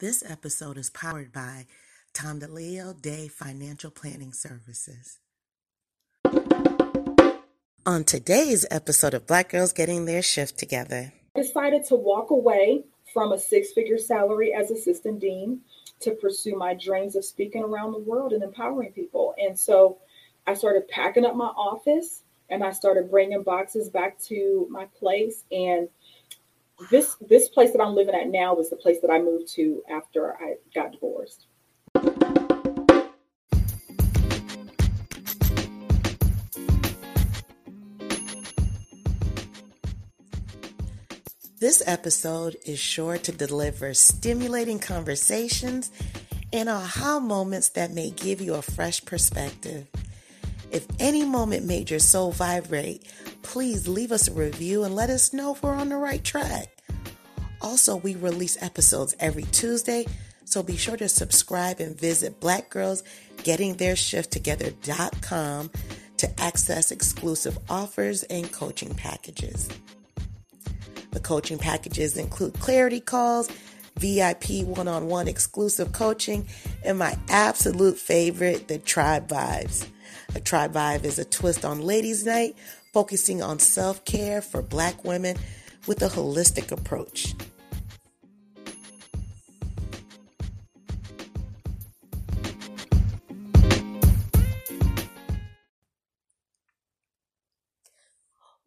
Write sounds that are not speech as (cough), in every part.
This episode is powered by Tondaleo Day Financial Planning Services. On today's episode of Black Girls Getting Their Shift Together, I decided to walk away from a six figure salary as assistant dean to pursue my dreams of speaking around the world and empowering people. And so I started packing up my office and I started bringing boxes back to my place. And this this place that I'm living at now was the place that I moved to after I got divorced. This episode is sure to deliver stimulating conversations and aha moments that may give you a fresh perspective. If any moment made your soul vibrate, please leave us a review and let us know if we're on the right track. Also, we release episodes every Tuesday, so be sure to subscribe and visit blackgirlsgettingtheirshifttogether.com to access exclusive offers and coaching packages. The coaching packages include clarity calls, VIP one on one exclusive coaching, and my absolute favorite, the Tribe Vibes. A Tribe Vibe is a twist on Ladies' Night, focusing on self care for Black women with a holistic approach.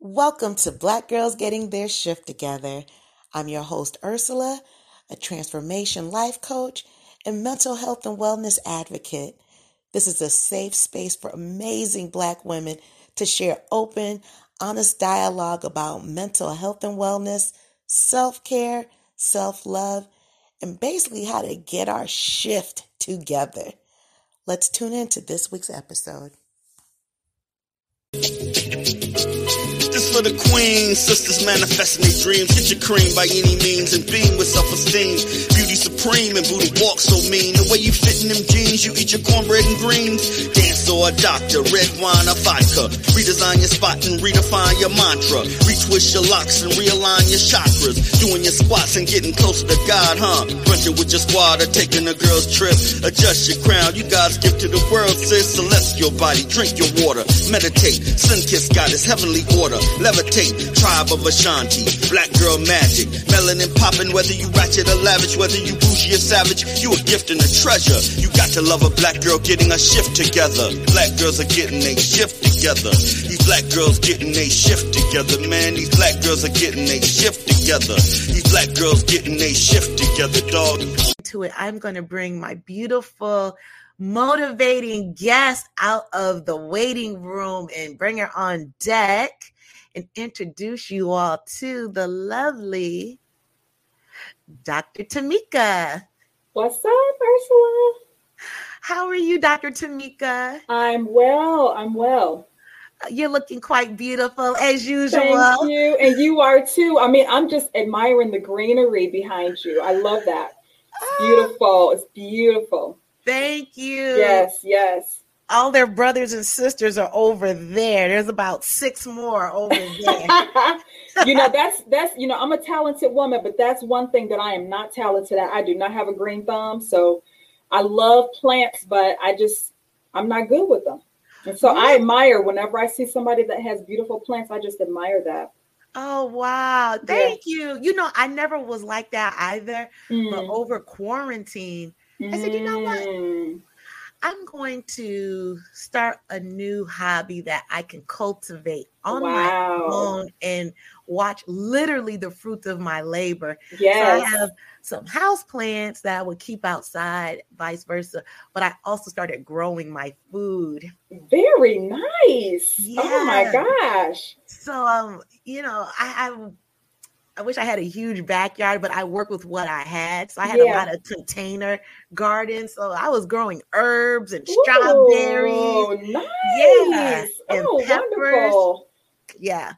Welcome to Black Girls Getting Their Shift Together. I'm your host, Ursula, a transformation life coach and mental health and wellness advocate. This is a safe space for amazing Black women to share open, honest dialogue about mental health and wellness, self care, self love, and basically how to get our shift together. Let's tune in to this week's episode. For the queens, sisters manifesting their dreams. Get your cream by any means and beam with self-esteem. Beauty supreme and booty walk so mean. The way you fit in them jeans, you eat your cornbread and greens. Dance or a doctor, red wine or vodka. Redesign your spot and redefine your mantra. Retwist your locks and realign your chakras. Doing your squats and getting closer to God, huh? Brunching with your squad or taking a girl's trip. Adjust your crown, you God's gift to the world, sis. Celestial body, drink your water. Meditate, sun kiss goddess, heavenly order. Levitate, tribe of Ashanti. Black girl magic. Melanin popping, whether you ratchet or lavish, whether you bougie or savage, you a gift and a treasure. You got to love a black girl getting a shift together. Black girls are getting a shift together. These black girls getting a shift together, man. These black girls are getting a shift together. These black girls getting a shift together, dog. To it, I'm going to bring my beautiful motivating guest out of the waiting room and bring her on deck and introduce you all to the lovely Dr. Tameka. What's up, Ursula? How are you, Dr. Tameka? I'm well. I'm well. Uh, you're looking quite beautiful as usual. Thank you. And you are too. I mean, I'm just admiring the greenery behind you. I love that. It's ah. beautiful. It's beautiful. Thank you. Yes, yes. All their brothers and sisters are over there. There's about six more over there. (laughs) you know, that's that's you know, I'm a talented woman, but that's one thing that I am not talented at. I do not have a green thumb. So I love plants, but I just I'm not good with them. And so I admire whenever I see somebody that has beautiful plants, I just admire that. Oh wow. Thank you. You know, I never was like that either. Mm. But over quarantine, I said, you know what? I'm going to start a new hobby that I can cultivate on Wow. my own and watch literally the fruits of my labor. So I have some house plants that I would keep outside, vice versa. But I also started growing my food. Very nice. Oh my gosh. So um, you know, I, I I wish I had a huge backyard, but I work with what I had. So I had a lot of container gardens. So I was growing herbs and strawberries. Ooh, nice. Yeah, and oh, peppers. wonderful. Yeah.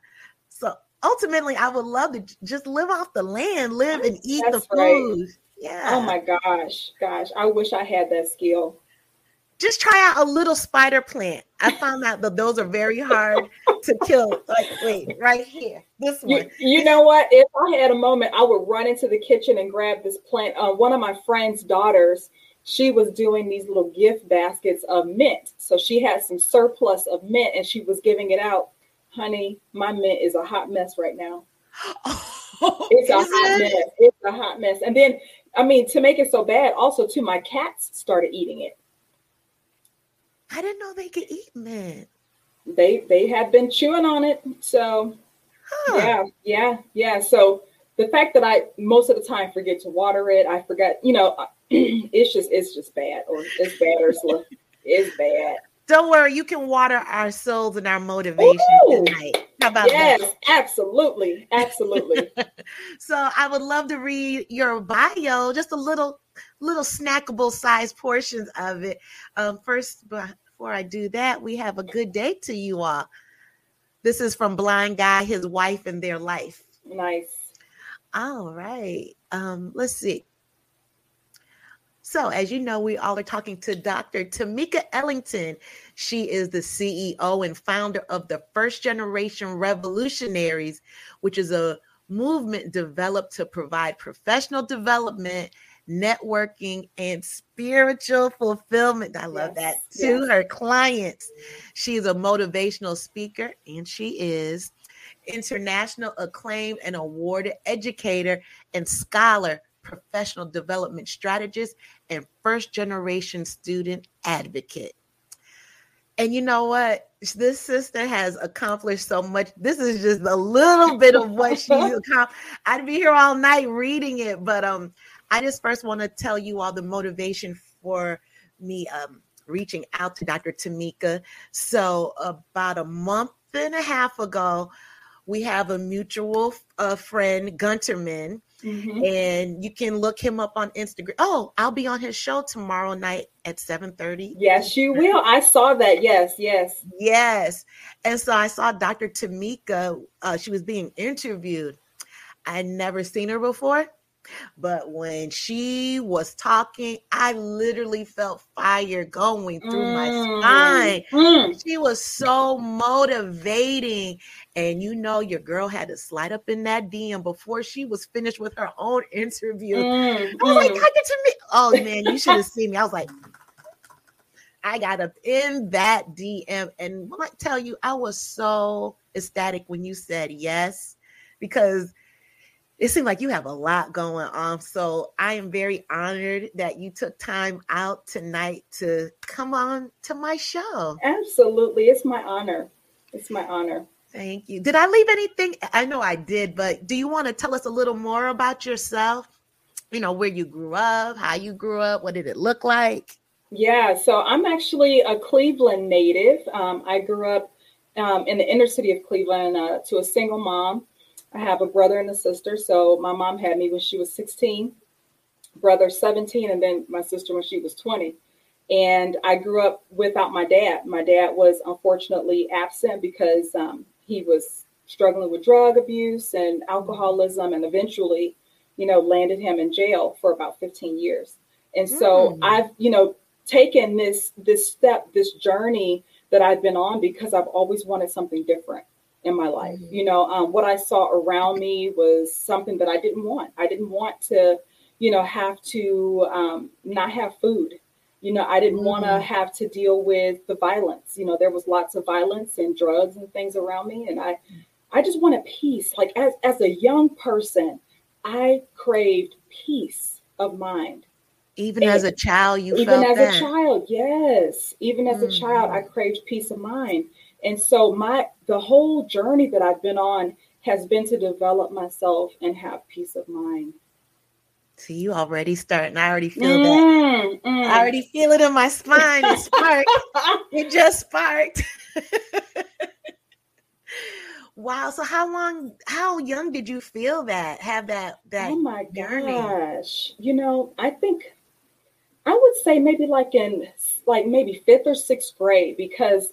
So ultimately, I would love to just live off the land, live and eat the That's right. Oh yeah. Oh my gosh, gosh. I wish I had that skill. Just try out a little spider plant. I (laughs) found out that those are very hard to kill. Like, wait, right here, this one. You, you, know what? If I had a moment, I would run into the kitchen and grab this plant. Uh, one of my friend's daughters, she was doing these little gift baskets of mint. So she had some surplus of mint and she was giving it out. Honey, my mint is a hot mess right now. (laughs) It's a hot mess. It's a hot mess. And then, I mean, to make it so bad, also too, my cats started eating it. I didn't know they could eat mint. They they have been chewing on it. So huh. yeah, yeah, yeah. So the fact that I most of the time forget to water it, I forget, you know, (clears throat) it's just it's just bad or it's bad Ursula. it's bad. Don't worry, you can water our souls and our motivation Ooh, tonight. How about yes, that? absolutely, absolutely. (laughs) so I would love to read your bio, just a little little snackable size portions of it. Um, first, before I do that, we have a good day to you all. This is from Blind Guy, his wife, and their life. Nice. All right. Um, let's see. So, as you know, we all are talking to Dr. Tameka Ellington. She is the CEO and founder of the First Generation Revolutionaries, which is a movement developed to provide professional development networking, and spiritual fulfillment. I love yes, that to yes. her clients. She's a motivational speaker and she is international acclaimed and awarded educator and scholar, professional development strategist, and first generation student advocate. And you know what? This sister has accomplished so much. This is just a little bit of what she's (laughs) accomplished. I'd be here all night reading it, but um, I just first want to tell you all the motivation for me um, reaching out to Dr. Tameka. So, about a month and a half ago, we have a mutual uh, friend, Gunterman, mm-hmm. and you can look him up on Instagram. Oh, I'll be on his show tomorrow night at 7:30. Yes, you will. I saw that. Yes, yes. Yes. And so I saw Dr. Tameka. Uh, she was being interviewed. I'd never seen her before. But when she was talking, I literally felt fire going through mm. my spine. Mm. She was so motivating. And you know, your girl had to slide up in that DM before she was finished with her own (laughs) interview. Mm. I was like, mm. get to me. Oh man, you should have seen me. I was like, I got up in that DM. And when I tell you, I was so ecstatic when you said yes, because it seems like you have a lot going on. So I am very honored that you took time out tonight to come on to my show. Absolutely. It's my honor. It's my honor. Thank you. Did I leave anything? I know I did, but do you want to tell us a little more about yourself? You know, where you grew up, how you grew up, what did it look like? Yeah, so I'm actually a Cleveland native. Um, I grew up um, in the inner city of Cleveland uh, to a single mom. I have a brother and a sister. So my mom had me when she was 16, brother 17, and then my sister when she was 20. And I grew up without my dad. My dad was unfortunately absent because um, he was struggling with drug abuse and alcoholism, and eventually, you know, landed him in jail for about 15 years. And so mm. I've, you know, taken this this step, this journey that I've been on because I've always wanted something different in my life. Mm-hmm. You know, um, what I saw around me was something that I didn't want. I didn't want to, you know, have to um, not have food. You know, I didn't mm-hmm. want to have to deal with the violence. You know, there was lots of violence and drugs and things around me, and I, I just wanted peace. Like as as a young person, I craved peace of mind. Even and as a child, you even as that. a child, yes. Even as mm-hmm. a child, I craved peace of mind. And so my the whole journey that I've been on has been to develop myself and have peace of mind. See, you already starting. I already feel mm, that. Mm. I already feel it in my spine. It sparked. (laughs) it just sparked. (laughs) wow. So how long, how young did you feel that? Have that that oh my journey? gosh. You know, I think I would say maybe like in like maybe fifth or sixth grade because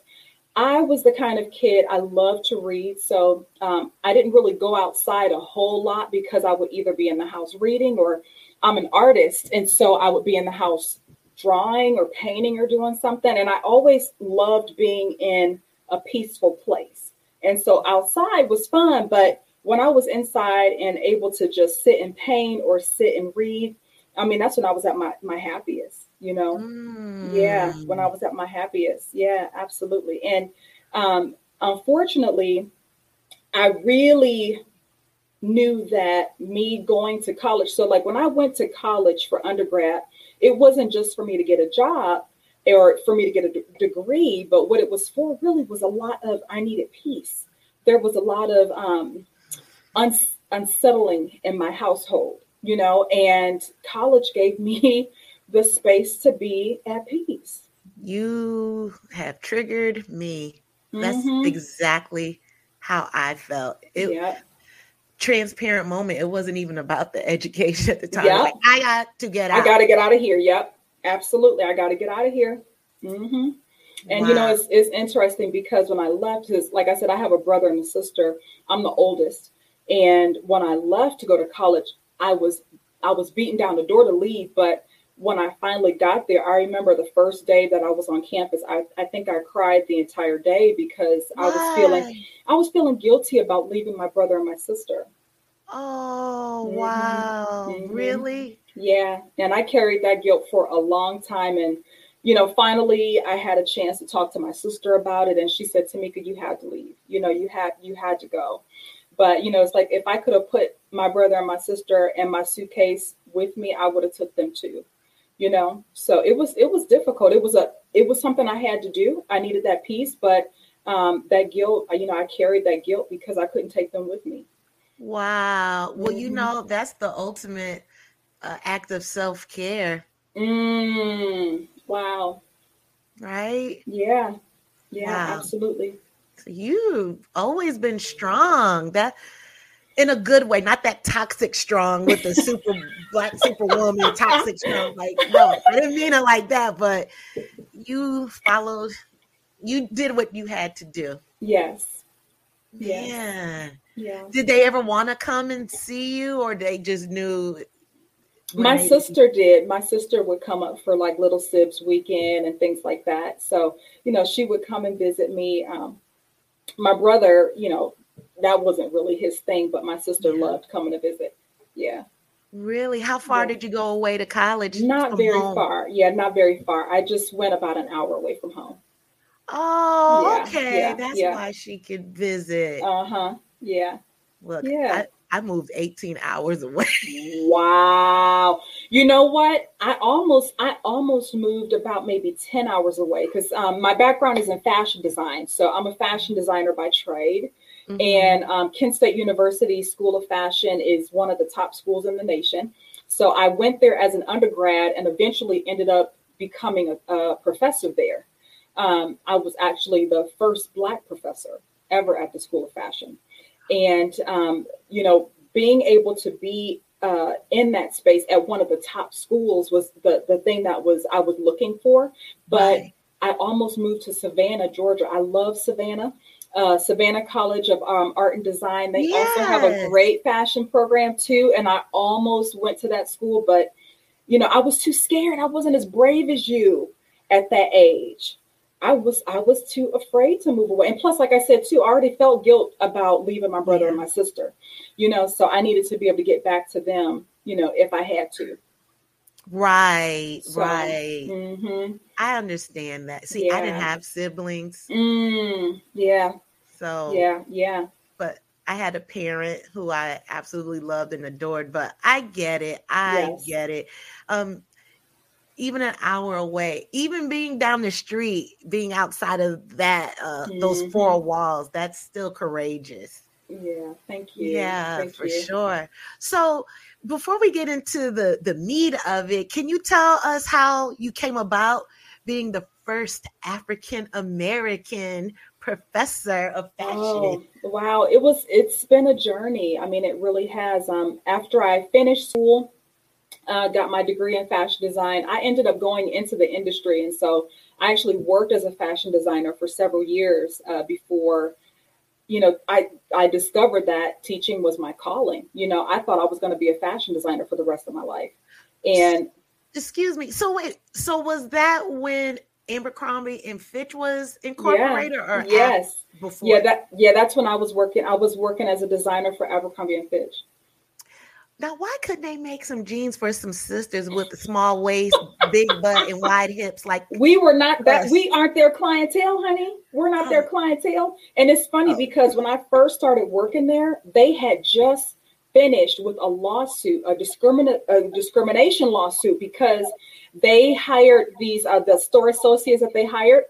I was the kind of kid I loved to read. So um, I didn't really go outside a whole lot because I would either be in the house reading or I'm an artist. And so I would be in the house drawing or painting or doing something. And I always loved being in a peaceful place. And so outside was fun, but when I was inside and able to just sit and paint or sit and read, I mean, that's when I was at my, my happiest, you know? Mm. Yeah, when I was at my happiest. Yeah, absolutely. And um, unfortunately, I really knew that me going to college. So, like when I went to college for undergrad, it wasn't just for me to get a job or for me to get a d- degree, but what it was for really was a lot of I needed peace. There was a lot of um, uns- unsettling in my household, you know, and college gave me (laughs) the space to be at peace. You have triggered me. That's mm-hmm. exactly how I felt. It yeah. transparent moment. It wasn't even about the education at the time. Yeah. Like, I got to get out. I got to get out of here. Yep. Absolutely. I got to get out of here. Mm-hmm. And wow. you know, it's, it's interesting because when I left, because like I said, I have a brother and a sister. I'm the oldest. And when I left to go to college, I was I was beaten down the door to leave. But when I finally got there, I remember the first day that I was on campus. I, I think I cried the entire day because Why? I was feeling I was feeling guilty about leaving my brother and my sister. Oh mm-hmm. wow. Mm-hmm. Really? Yeah. And I carried that guilt for a long time. And, you know, finally I had a chance to talk to my sister about it. And she said, Tameka, you had to leave. You know, you had you had to go. But you know, it's like if I could have put my brother and my sister and my suitcase with me, I would have took them too. You know, so it was it was difficult. It was a it was something I had to do. I needed that peace, but um, that guilt, you know, I carried that guilt because I couldn't take them with me. Wow. Well, mm-hmm. you know, that's the ultimate uh, act of self care. Mm, wow. Right? Yeah. Yeah, wow. absolutely you've always been strong. That in a good way, not that toxic strong with the super (laughs) black superwoman toxic strong. Like, no, I didn't mean it like that, but you followed, you did what you had to do. Yes. Yeah. Yeah. Did they ever want to come and see you, or they just knew? My they... sister did. My sister would come up for like Little Sibs weekend and things like that. So, you know, she would come and visit me. Um, my brother, you know, that wasn't really his thing, but my sister yeah. loved coming to visit. Yeah. Really? How far yeah. did you go away to college? Not very home? far. Yeah, not very far. I just went about an hour away from home. Oh, yeah, okay. That's why she could visit. Uh huh. Yeah. Look, yeah. I, I moved 18 hours away. (laughs) wow. You know what? I almost I almost moved about maybe 10 hours away because um, my background is in fashion design. So I'm a fashion designer by trade. Mm-hmm. And um, Kent State University School of Fashion is one of the top schools in the nation. So I went there as an undergrad and eventually ended up becoming a, a professor there. Um, I was actually the first Black professor ever at the School of Fashion. And, um, you know, being able to be uh, in that space at one of the top schools was the, the thing that was I was looking for. But right. I almost moved to Savannah, Georgia. I love Savannah. Uh, Savannah College of um, Art and Design. They yes. also have a great fashion program too. And I almost went to that school, but you know, I was too scared. I wasn't as brave as you at that age. I was I was too afraid to move away. And plus, like I said too, I already felt guilt about leaving my brother yeah. and my sister. You know, so I needed to be able to get back to them, you know, if I had to. Right, so, right. Mm-hmm. I understand that. See, yeah. I didn't have siblings. Mm, yeah. So yeah, yeah. But I had a parent who I absolutely loved and adored. But I get it. I yes. get it. Um, even an hour away, even being down the street, being outside of that uh mm-hmm. those four walls, that's still courageous. Yeah, thank you. Yeah, thank for you. sure. So before we get into the the meat of it, can you tell us how you came about being the first African American professor of fashion? Oh, wow, it was it's been a journey. I mean, it really has. Um, after I finished school, uh, got my degree in fashion design. I ended up going into the industry, and so I actually worked as a fashion designer for several years uh, before. You know, I I discovered that teaching was my calling. You know, I thought I was going to be a fashion designer for the rest of my life, and excuse me. So wait, so was that when Abercrombie and Fitch was incorporated, yeah. or yes, before? Yeah, that yeah, that's when I was working. I was working as a designer for Abercrombie and Fitch. Now, why couldn't they make some jeans for some sisters with a small waist, big butt, and wide hips? Like we were not that we aren't their clientele, honey. We're not their Oh. clientele. And it's funny Oh. because when I first started working there, they had just finished with a lawsuit, a discriminate a discrimination lawsuit because they hired these uh, the store associates that they hired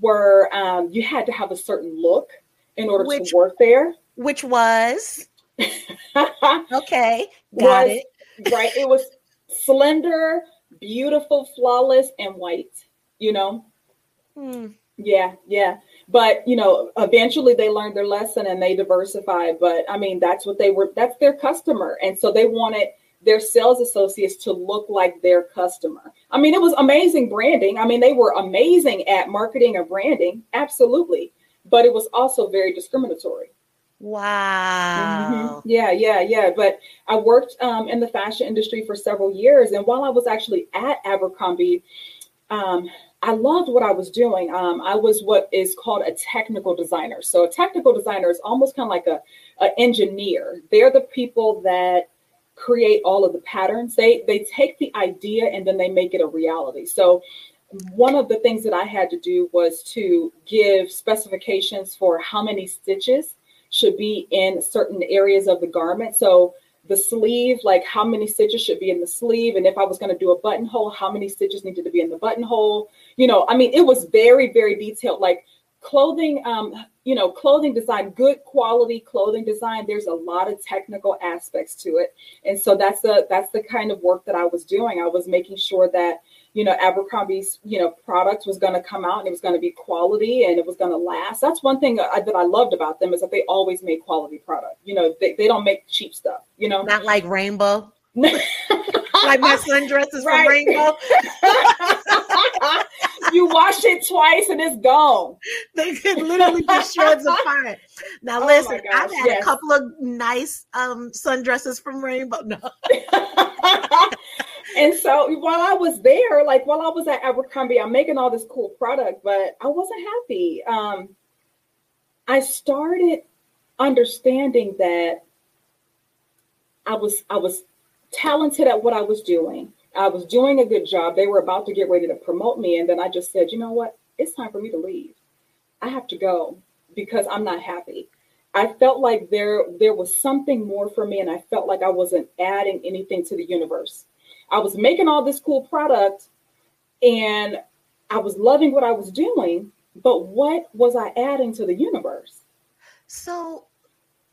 were um, you had to have a certain look in order Which- to work there. which was (laughs) okay, got Was- it. right? It was slender, beautiful, flawless, and white. You know, Hmm. yeah, yeah. But you know, eventually they learned their lesson and they diversified. But I mean, that's what they were. That's their customer, and so they wanted their sales associates to look like their customer. I mean, it was amazing branding. I mean, they were amazing at marketing and branding, absolutely. But it was also very discriminatory. Wow. Mhm. Yeah, yeah, yeah. But I worked um, in the fashion industry for several years, and while I was actually at Abercrombie, um, I loved what I was doing. Um, I was what is called a technical designer. So a technical designer is almost kind of like a, a engineer. They're the people that create all of the patterns. They they take the idea and then they make it a reality. So one of the things that I had to do was to give specifications for how many stitches should be in certain areas of the garment. So the sleeve, like how many stitches should be in the sleeve, and if I was going to do a buttonhole, how many stitches needed to be in the buttonhole. You know, I mean, it was very, very detailed. Like clothing, um, you know, clothing design, good quality clothing design. There's a lot of technical aspects to it, and so that's the that's the kind of work that I was doing. I was making sure that you know Abercrombie's you know product was going to come out and it was going to be quality and it was going to last. That's one thing that I, that I loved about them is that they always made quality product. You know, they, they don't make cheap stuff. You know, Not like rainbow. (laughs) Like my sundresses Right. from Rainbow. (laughs) you wash it twice and it's gone. They could literally be shreds of apart. Now (laughs) Oh listen, gosh, I've had yes. a couple of nice um sundresses from Rainbow. No. And so while I was there, like while I was at Abercrombie, I'm making all this cool product, but I wasn't happy. Um, I started understanding that I was I was talented at what I was doing. I was doing a good job. They were about to get ready to promote me, and then I just said, you know what? It's time for me to leave. I have to go because I'm not happy. I felt like there there was something more for me, and I felt like I wasn't adding anything to the universe. I was making all this cool product, and I was loving what I was doing, but what was I adding to the universe? So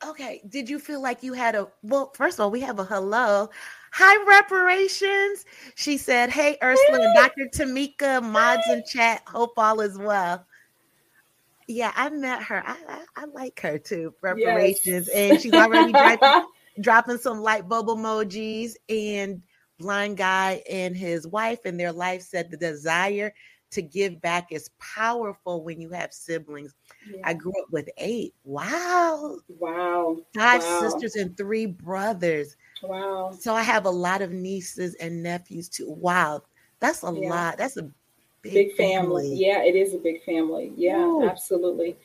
okay, did you feel like you had a well, first of all, we have a hello. Hi, reparations. She said, Hey, Ursula and Dr. Tameka, mods in chat. Hope all is well. Yeah, I met her. I, I, I like her too. Reparations. And she's already dropping, (laughs) dropping some light bulb emojis. And blind guy and his wife and their life said the desire to give back is powerful when you have siblings. I grew up with eight. Wow. wow, Five Wow. sisters and three brothers. wow. So I have a lot of nieces and nephews too. Wow. That's a Yeah. lot. That's a big, Big family. Yeah, it is a big family. Yeah, Ooh. absolutely.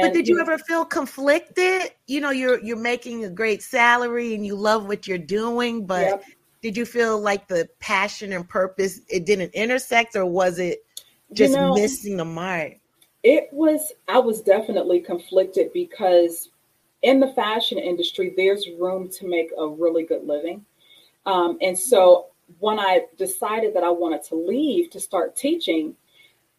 But did you ever feel conflicted? You know, you're you're making a great salary and you love what you're doing, but Yep. Did you feel like the passion and purpose it didn't intersect or was it just you know, missing the mark? It was, I was definitely conflicted because in the fashion industry, there's room to make a really good living. Um, and so when I decided that I wanted to leave to start teaching,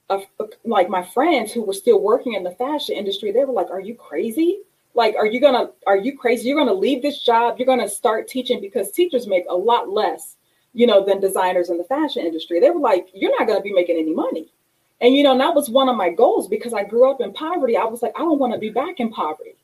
uh, like my friends who were still working in the fashion industry, they were like, Are you crazy? Like, are you gonna, are you crazy? You're gonna leave this job, you're gonna start teaching because teachers make a lot less, you know, than designers in the fashion industry. They were like, You're not gonna be making any money. And you know, and that was one of my goals because I grew up in poverty. I was like, I don't want to be back in poverty.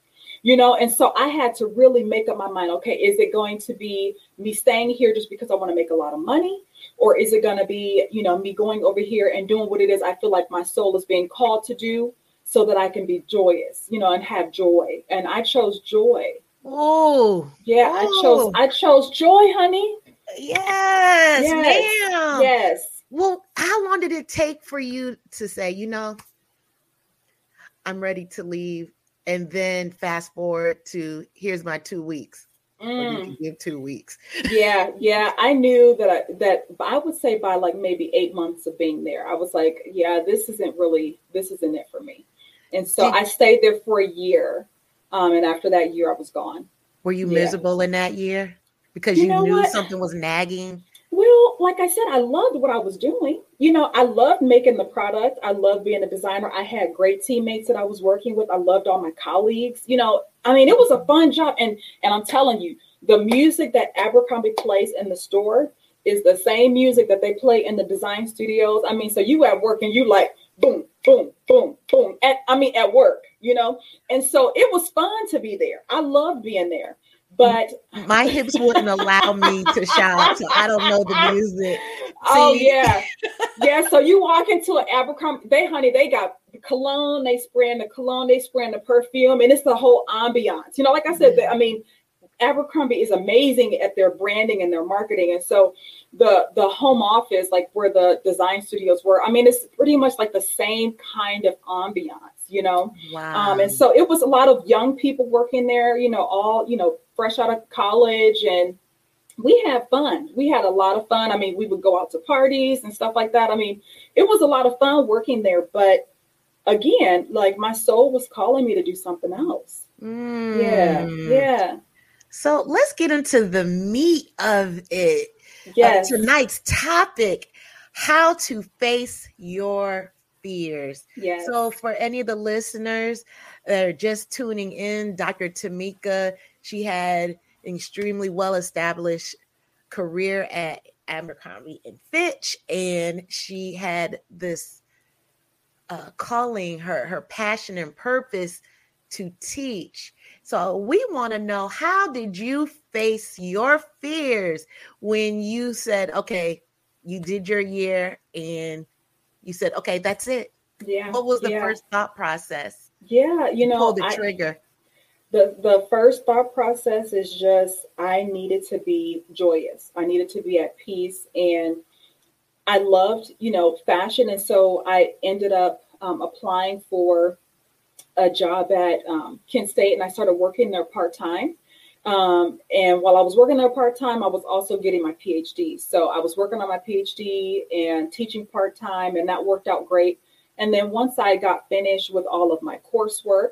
You know, and so I had to really make up my mind, okay, is it going to be me staying here just because I want to make a lot of money? Or is it going to be, you know, me going over here and doing what it is I feel like my soul is being called to do so that I can be joyous, you know, and have joy. And I chose joy. Oh, Yeah, I chose. I chose joy, honey. Yes, Yes. ma'am. Yes. Well, how long did it take for you to say, you know, I'm ready to leave? And then fast forward to here's my two weeks. Mm. give two weeks. yeah, yeah. I knew that I, that I would say by like maybe eight months of being there, I was like, yeah, this isn't really this isn't it for me. And so Did- I stayed there for a year, um, and after that year, I was gone. Were you Yeah. miserable in that year? Because You you, know knew what? something was nagging. Well, like I said, I loved what I was doing. You know, I loved making the product. I loved being a designer. I had great teammates that I was working with. I loved all my colleagues. You know, I mean, it was a fun job. And and I'm telling you, the music that Abercrombie plays in the store is the same music that they play in the design studios. I mean, so you at work and you like boom, boom, boom, boom. At I mean, at work, you know. And so it was fun to be there. I loved being there. But My hips wouldn't allow me to shout, so I don't know the music. (laughs) Oh yeah, yeah. So you walk into an Abercrombie, they honey, they got the cologne, they spraying the cologne, they spraying the perfume, and it's the whole ambiance. You know, like I said, the- I mean, Abercrombie is amazing at their branding and their marketing, and so the the home office, like where the design studios were, I mean, it's pretty much like the same kind of ambiance. You know, Wow. um, and so it was a lot of young people working there, you know, all, you know, fresh out of college. And we had fun. We had a lot of fun. I mean, we would go out to parties and stuff like that. I mean, it was a lot of fun working there. But again, like my soul was calling me to do something else. Yeah. Mm. Yeah. So let's get into the meat of it. of Yes. tonight's topic how to face your fears. Yes. So, for any of the listeners that are just tuning in, Dr. Tameka, she had an extremely well established career at Abercrombie and Fitch, and she had this uh, calling, her her passion and purpose to teach. So we want to know how did you face your fears when you said, okay, you did your year and you said, okay, that's it. yeah. What was the yeah. first thought process? Yeah. You know, Pull the I- trigger. the the first thought process is just I needed to be joyous. I needed to be at peace, and I loved you know fashion, and so I ended up um, applying for a job at um, Kent State, and I started working there part time. Um, and while I was working there part time, I was also getting my PhD. So I was working on my PhD and teaching part time, and that worked out great. And then once I got finished with all of my coursework,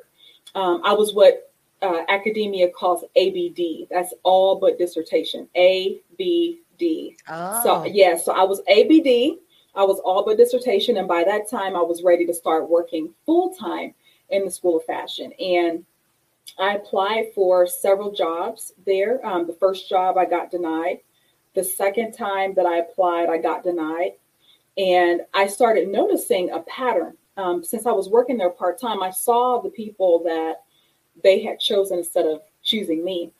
um, I was what uh, academia calls ABD. That's all but dissertation. ABD. Oh, So yeah, so I was ABD. I was all but dissertation, and by that time, I was ready to start working full time in the School of Fashion. And I applied for several jobs there. Um, the first job I got denied. The second time that I applied, I got denied. And I started noticing a pattern. Um, since I was working there part time, I saw the people that they had chosen instead of choosing me.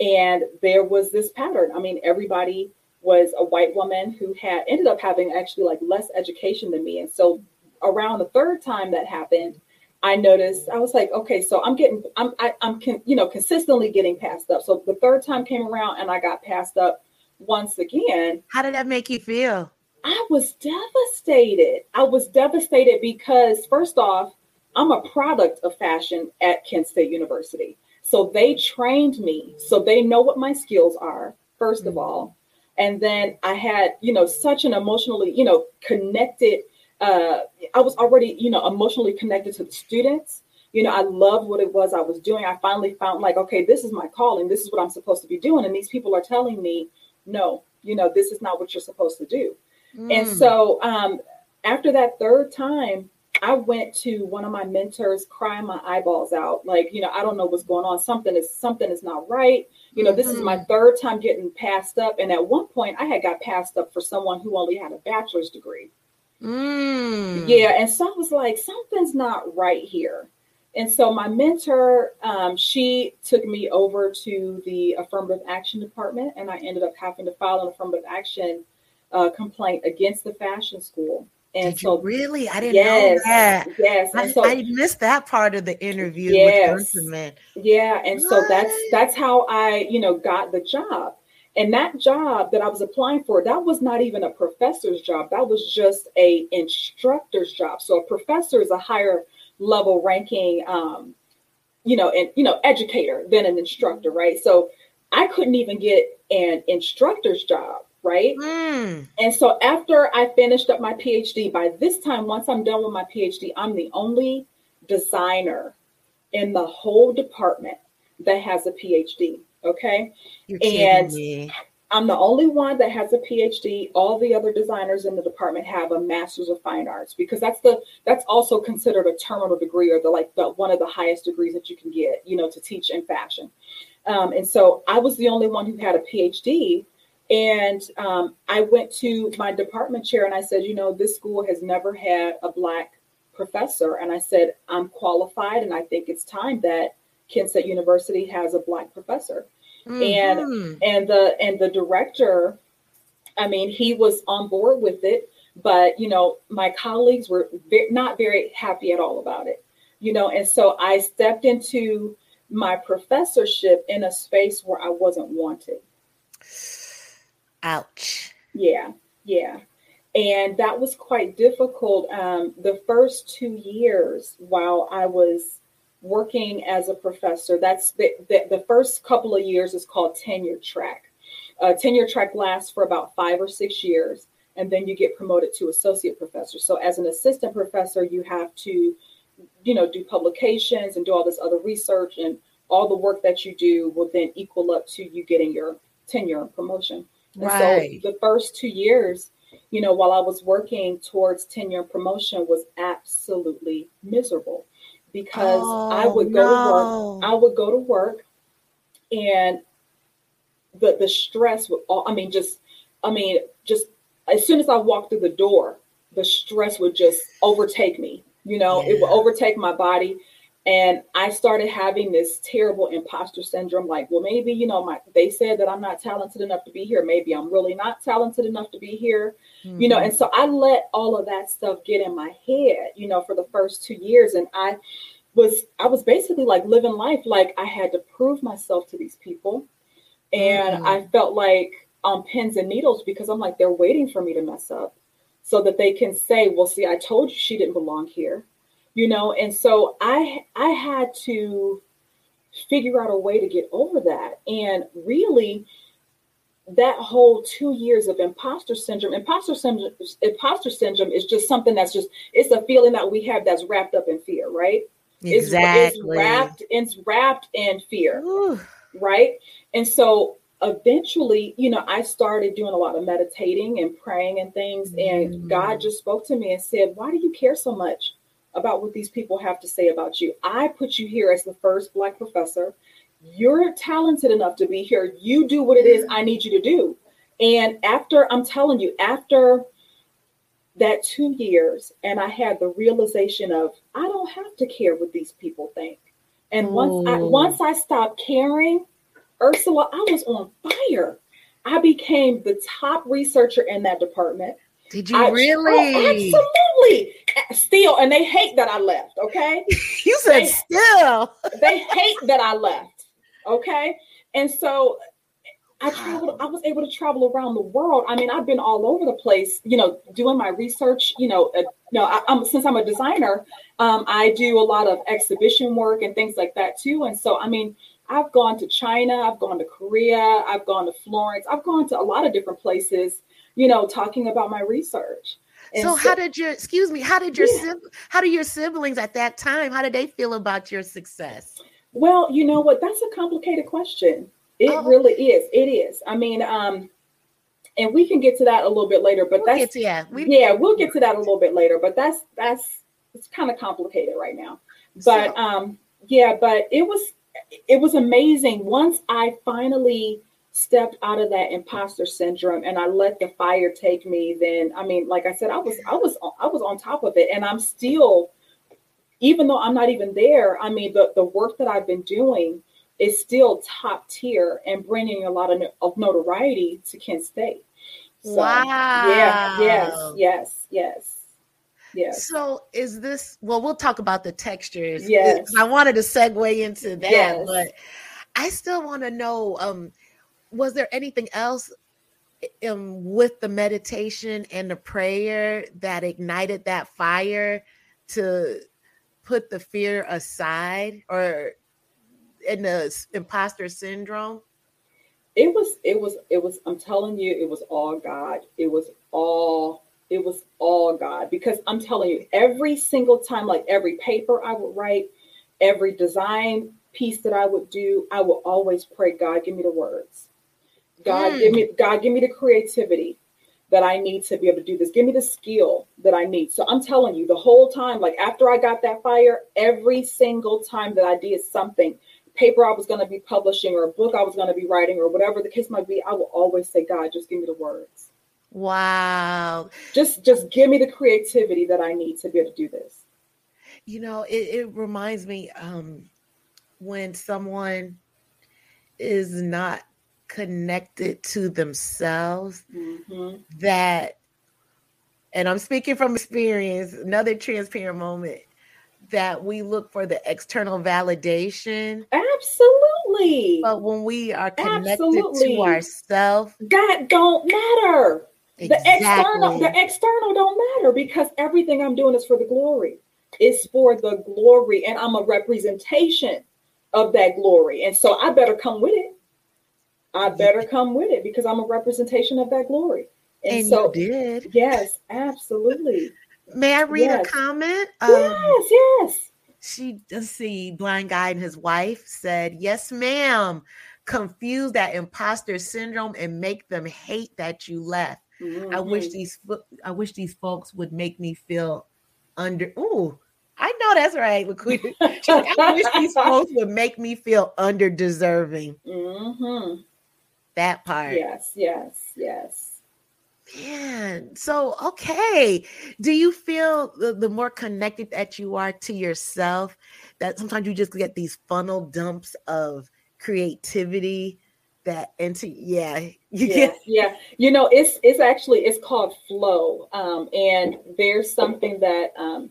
And there was this pattern. I mean, everybody was a white woman who had ended up having actually like less education than me. And so around the third time that happened, I noticed I was like, okay, so I'm getting, I'm, I, I'm, con, you know, consistently getting passed up. So the third time came around and I got passed up once again. how did that make you feel? I was devastated. I was devastated because, first off, I'm a product of fashion at Kent State University. So they trained me. So they know what my skills are, 1st of mm. all. And then I had, you know, such an emotionally, you know, connected, uh, I was already, you know, emotionally connected to the students. You know, I loved what it was I was doing. I finally found like, okay, this is my calling. This is what I'm supposed to be doing. And these people are telling me, no, you know, this is not what you're supposed to do. And Mm. so um, after that third time, I went to one of my mentors crying my eyeballs out. Like, you know, I don't know what's going on. Something is something is not right. You know, this is my third time getting passed up. And at one point I had got passed up for someone who only had a bachelor's degree. Mm. Yeah. And so I was like, something's not right here. And so my mentor, um, she took me over to the affirmative action department, and I ended up having to file an affirmative action uh, complaint against the fashion school. And Did so, really? I didn't yes, know that. yes, I, so I missed that part of the interview Yes. yeah, and so that's that's how I, you know, got the job. And that job that I was applying for, that was not even a professor's job. That was just a instructor's job. So a professor is a higher level ranking, um, you know, and you know, educator than an instructor, right? So I couldn't even get an instructor's job, right? Mm. And so after I finished up my PhD, by this time, once I'm done with my PhD, I'm the only designer in the whole department that has a PhD. Okay. You're And- me. I'm the only one that has a PhD. All the other designers in the department have a Master's of Fine Arts because that's the that's also considered a terminal degree or the like the one of the highest degrees that you can get, you know, to teach in fashion. Um, and so I was the only one who had a PhD. And um, I went to my department chair and I said, you know, this school has never had a black professor. And I said, I'm qualified and I think it's time that Kent State University has a black professor And- Mhm. and the and the director i mean he was on board with it but you know my colleagues were ve- not very happy at all about it you know and so i stepped into my professorship in a space where i wasn't wanted ouch. yeah yeah and that was quite difficult um, the first two years while i was working as a professor that's the, the, the first couple of years is called tenure track. Uh, tenure track lasts for about five or six years and then you get promoted to associate professor. So as an assistant professor you have to you know do publications and do all this other research and all the work that you do will then equal up to you getting your tenure and promotion. And Right. so the first two years, you know, while I was working towards tenure and promotion was absolutely miserable because I Oh, would go to work. I would go to work and the the stress would all I mean just I mean just as soon as I walked through the door, the stress would just overtake me. You know, it would overtake my body. And I started having this terrible imposter syndrome. Like, well, maybe, you know, my they said that I'm not talented enough to be here. Maybe I'm really not talented enough to be here. You know, Mhm. and so I let all of that stuff get in my head, you know, for the first two years. And I was I was basically like living life like I had to prove myself to these people. And Mm. I felt like on pins and needles because I'm like, they're waiting for me to mess up so that they can say, well, see, I told you she didn't belong here. You know, and so I I had to figure out a way to get over that. And really that whole two years of imposter syndrome, imposter syndrome, imposter syndrome is just something that's just it's a feeling that we have that's wrapped up in fear, right? It's- exactly. It's, wrapped, it's wrapped in fear Ooh. right? And so eventually, you know, I started doing a lot of meditating and praying and things. And Mm. God just spoke to me and said, Why do you care so much about what these people have to say about you? I put you here as the first Black professor. You're talented enough to be here. You do what it is I need you to do. And after, I'm telling you, after that two years, and I had the realization of, I don't have to care what these people think. And once I mm. once I stopped caring, Ursula, I was on fire. I became the top researcher in that department. Did you I- oh, really? Oh, absolutely. Still, and they hate that I left. Okay, (laughs) You said They- still. (laughs) they hate that I left. Okay, and so I traveled. I was able to travel around the world. I mean, I've been all over the place. You know, doing my research. You know, uh, you know, I, I'm since I'm a designer, um, I do a lot of exhibition work and things like that too. And so, I mean, I've gone to China, I've gone to Korea, I've gone to Florence, I've gone to a lot of different places. You know, talking about my research. And So how did your excuse me? How did your Yeah. how do your siblings at that time? How did they feel about your success? Well, you know what? That's a complicated question. It Oh. really is. It is. I mean, um, and we can get to that a little bit later, but We'll that's to- yeah, we yeah, we'll get to that a little bit later, but that's that's it's kind of complicated right now. But So- um yeah, but it was it was amazing once I finally stepped out of that imposter syndrome and I let the fire take me then I mean like I said I was I was I was on top of it and I'm still even though I'm not even there I mean the the work that I've been doing is still top tier and bringing a lot of, of notoriety to Kent State. So, Yeah, yes, yes, yes, yes. So is this well we'll talk about the textures. Yes. I wanted to segue into that, Yes. but I still want to know um was there anything else um, with the meditation and the prayer that ignited that fire to put the fear aside or in the imposter syndrome? It was, it was, it was, I'm telling you, it was all God. It was all, it was all God. Because I'm telling you, every single time, like every paper I would write, every design piece that I would do, I will always pray, God, give me the words. God, mm. give me, God, give me the creativity that I need to be able to do this. Give me the skill that I need. So I'm telling you, the whole time, like after I got that fire, every single time that I did something, paper I was going to be publishing or a book I was going to be writing or whatever the case might be, I will always say, God, just give me the words. Wow. Just just give me the creativity that I need to be able to do this. You know, it, it reminds me um when someone is not connected to themselves mm-hmm. that and I'm speaking from experience, another transparent moment that we look for the external validation. Absolutely. But when we are connected Absolutely. to ourselves, that don't matter. Exactly. The external, the external don't matter because everything I'm doing is for the glory. It's for the glory, and I'm a representation of that glory. And so I better come with it. I better come with it because I'm a representation of that glory. And, and so did. Yes, absolutely. May I read yes. a comment? Um, yes, yes. She, let's see, blind guy and his wife said, Yes, ma'am. Confuse that imposter syndrome and make them hate that you left. Mm-hmm. I wish these I wish these folks would make me feel under. Ooh, I know that's right, LaQuita. I wish these (laughs) folks would make me feel under deserving. Mm-hmm. That part. Yes, yes, yes. Man, so okay. Do you feel the, the more connected that you are to yourself, that sometimes you just get these funnel dumps of creativity that into yeah (laughs) you yeah, get yeah you know it's it's actually it's called flow um and there's something that um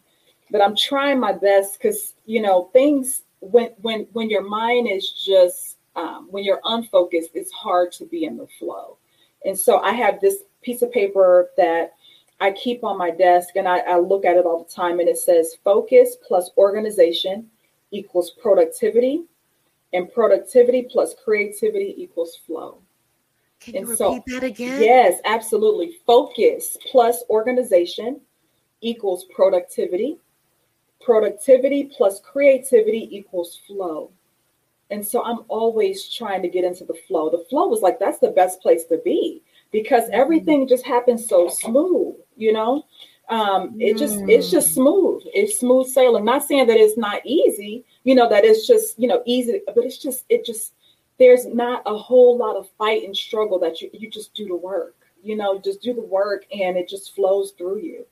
that i'm trying my best because you know things when when when your mind is just um, when you're unfocused it's hard to be in the flow and so i have this piece of paper that I keep on my desk and I, I, look at it all the time. And it says focus plus organization equals productivity, and productivity plus creativity equals flow. Can and you so, repeat that again? Yes, absolutely. Focus plus organization equals productivity. Productivity plus creativity equals flow. And so I'm always trying to get into the flow. The flow was like that's the best place to be because everything just happens so smooth, you know. Um, it just it's just mm. smooth. It's smooth sailing. Not saying that it's not easy, you know, that it's just, you know, easy, but it's just it just there's not a whole lot of fight and struggle that you you just do the work, you know, just do the work and it just flows through you,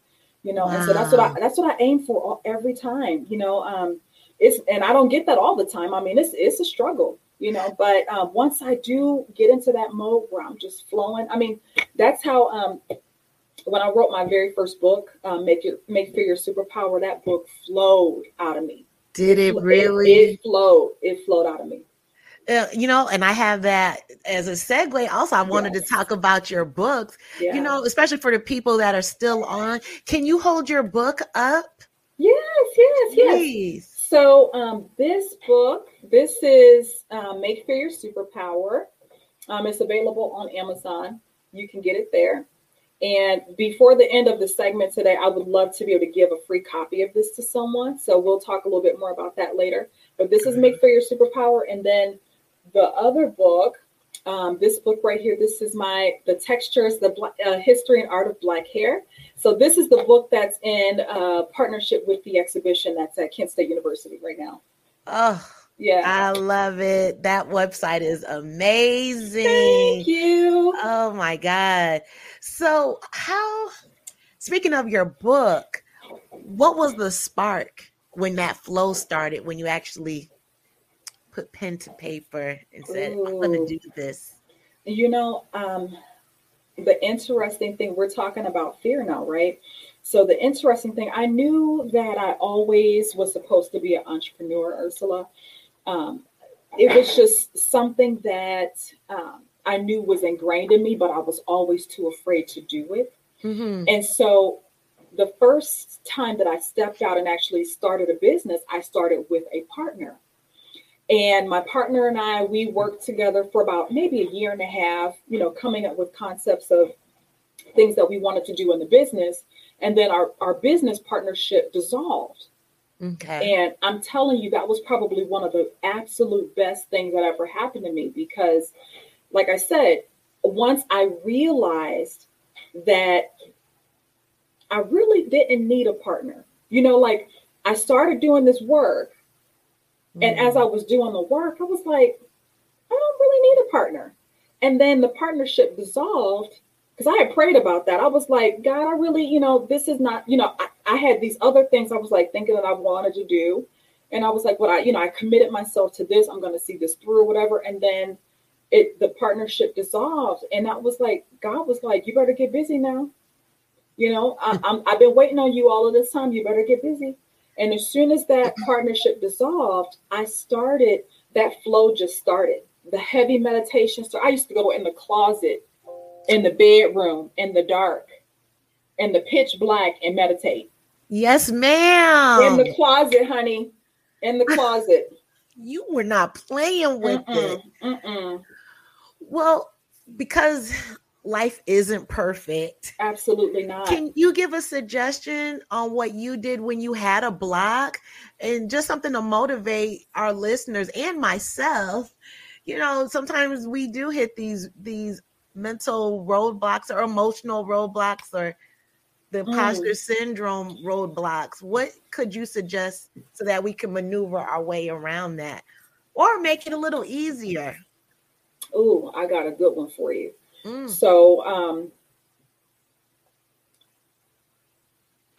you know. Wow. And so that's what I that's what I aim for all, every time, you know. Um, it's and I don't get that all the time. I mean, it's it's a struggle, you know but um, once i do get into that mode where i'm just flowing i mean that's how um, when i wrote my very first book um, make your make your superpower that book flowed out of me did it, it really it, it, flowed it flowed out of me uh, you know, and I have that as a segue. Also, I wanted yes. to talk about your books. Yeah. You know, especially for the people that are still on. Can you hold your book up? Yes, yes, yes. So um, this book, this is uh, Make Fear Your Superpower. Um, it's available on Amazon. You can get it there. And before the end of the segment today, I would love to be able to give a free copy of this to someone. So we'll talk a little bit more about that later. But this is Make Fear Your Superpower. And then the other book, um, this book right here, this is my The Textures, the uh, History and Art of Black Hair. So this is the book that's in uh, partnership with the exhibition that's at Kent State University right now. Oh, yeah. I love it. That website is amazing. Thank you. Oh my God. So, how, speaking of your book, what was the spark when that flow started, when you actually put pen to paper and said, Ooh. I'm going to do this? You know, um, the interesting thing we're talking about fear now, right? So the interesting thing, I knew that I always was supposed to be an entrepreneur, Ursula. Um, it was just something that um, I knew was ingrained in me, but I was always too afraid to do it. Mm-hmm. And so the first time that I stepped out and actually started a business, I started with a partner. And my partner and I, we worked together for about maybe a year and a half, you know, coming up with concepts of things that we wanted to do in the business. And then our, our business partnership dissolved. Okay. And I'm telling you, that was probably one of the absolute best things that ever happened to me because, like I said, once I realized that I really didn't need a partner, you know, like I started doing this work. And as I was doing the work, I was like, I don't really need a partner. And then the partnership dissolved because I had prayed about that. I was like, God, I really, you know, this is not, you know, I, I had these other things I was like thinking that I wanted to do. And I was like, what I, you know, I committed myself to this. I'm going to see this through, whatever. And then it, the partnership dissolved. And I was like, God was like, you better get busy now. You know, I, I'm, I've been waiting on you all of this time. You better get busy. And as soon as that partnership dissolved, I started, that flow just started. The heavy meditation. So I used to go in the closet, in the bedroom, in the dark, in the pitch black and meditate. Yes, ma'am. In the closet, honey. In the closet. (laughs) you were not playing with it. Mm-mm, mm-mm. Well, because life isn't perfect. Absolutely not. Can you give a suggestion on what you did when you had a block and just something to motivate our listeners and myself? You know, sometimes we do hit these these mental roadblocks or emotional roadblocks or the mm. imposter syndrome roadblocks. What could you suggest so that we can maneuver our way around that or make it a little easier? Ooh, I got a good one for you. Mm. So, um,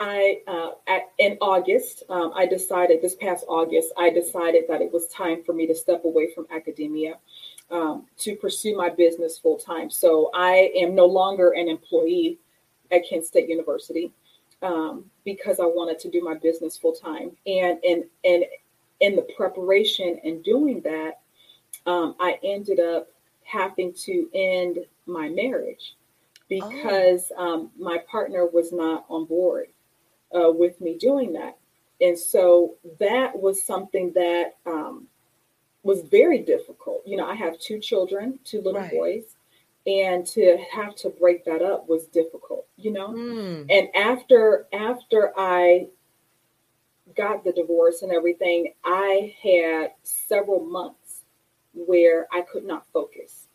I uh, at, in August, um, I decided this past August, I decided that it was time for me to step away from academia um, to pursue my business full time. So I am no longer an employee at Kent State University um, because I wanted to do my business full time. And and and in the preparation and doing that, um, I ended up having to end my marriage because um, my partner was not on board uh, with me doing that. And so that was something that um, was very difficult. You know, I have two children, two little Right. boys, and to have to break that up was difficult, you know? Mm. And after after I got the divorce and everything, I had several months where I could not focus.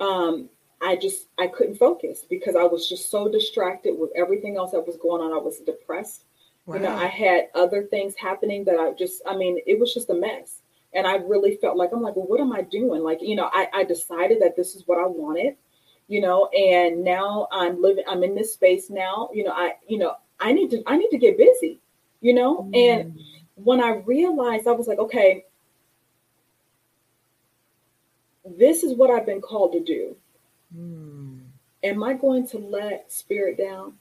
Um, I just I couldn't focus because I was just so distracted with everything else that was going on. I was depressed. You know, I had other things happening that I just I mean, it was just a mess. And I really felt like I'm like, well, what am I doing? Like, you know, I, I decided that this is what I wanted, you know, and now I'm living I'm in this space now. You know, I you know, I need to I need to get busy, you know, and Mm. when I realized, I was like, okay, this is what I've been called to do. Mm. Am I going to let spirit down?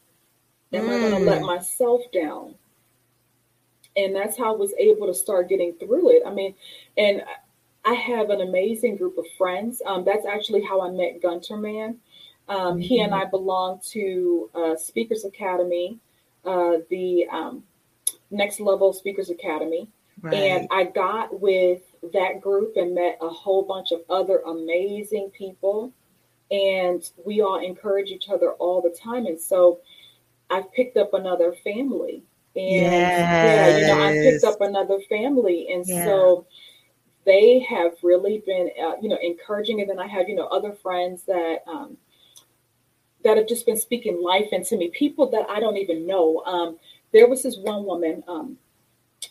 Am I going to let Mm. myself down? And that's how I was able to start getting through it. I mean, and I have an amazing group of friends. Um, that's actually how I met Gunter Man. Um, He and I belong to uh, Speakers Academy, uh, the um, Next Level Speakers Academy. Right. And I got with that group and met a whole bunch of other amazing people. And we all encourage each other all the time. And so I've picked up another family. And yeah, you know, I picked up another family. And Yeah. so they have really been, uh, you know, encouraging. And then I have, you know, other friends that, um, that have just been speaking life into me, people that I don't even know. Um, there was this one woman um,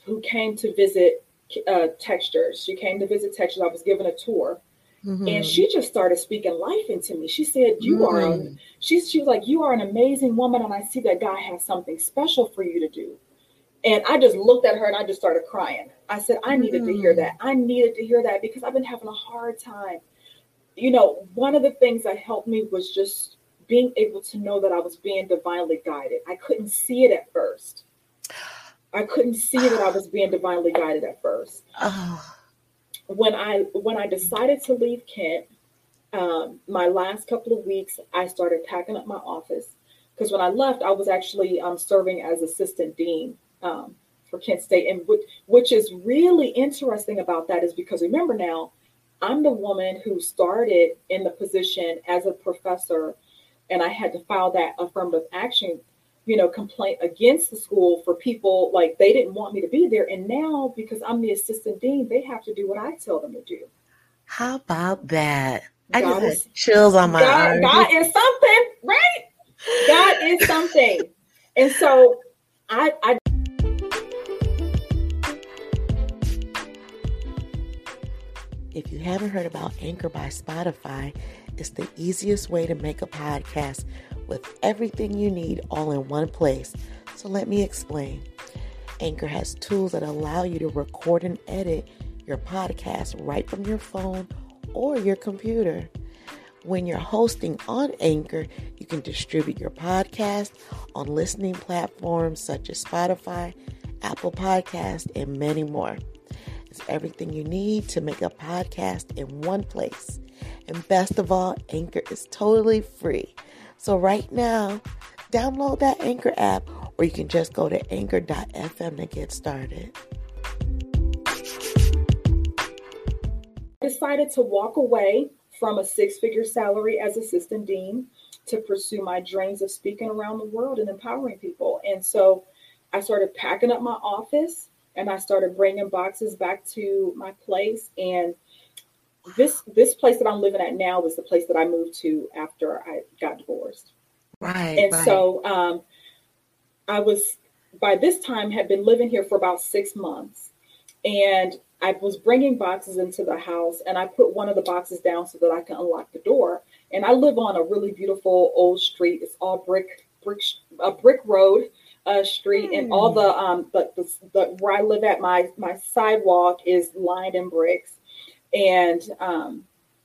who came to visit uh, Textures. She came to visit Textures. I was given a tour, Mhm. and she just started speaking life into me. She said, "You are," a, Mm. she she was like, "You are an amazing woman, and I see that God has something special for you to do." And I just looked at her and I just started crying. I said, "I needed to hear Mm. that. I needed to hear that because I've been having a hard time." You know, one of the things that helped me was just being able to know that I was being divinely guided. I couldn't see it at first. I couldn't see that I was being divinely guided at first Oh, when I when I decided to leave Kent, um, my last couple of weeks, I started packing up my office because when I left, I was actually um, serving as assistant dean um, for Kent State. And which, which is really interesting about that is because remember now, I'm the woman who started in the position as a professor, and I had to file that affirmative action, you know, complaint against the school for people like they didn't want me to be there. And now, because I'm the assistant dean, they have to do what I tell them to do. How about that? I God just had chills on my God, arms. God is something, right? God is something. And so I, I If you haven't heard about Anchor by Spotify, it's the easiest way to make a podcast with everything you need all in one place. So let me explain. Anchor has tools that allow you to record and edit your podcast right from your phone or your computer. When you're hosting on Anchor, you can distribute your podcast on listening platforms such as Spotify, Apple Podcast, and many more. It's everything you need to make a podcast in one place. And best of all, Anchor is totally free. So right now, download that Anchor app or you can just go to anchor.fm to get started. I decided to walk away from a six figure salary as assistant dean to pursue my dreams of speaking around the world and empowering people. And so I started packing up my office and I started bringing boxes back to my place. And this this place that I'm living at now was the place that I moved to after I got divorced. Right. And right. so um, I was by this time had been living here for about six months, and I was bringing boxes into the house, and I put one of the boxes down so that I can unlock the door. And I live on a really beautiful old street. It's all brick brick a brick road uh, street, mm. and all the um the, the, the where I live at my my sidewalk is lined in bricks, and um,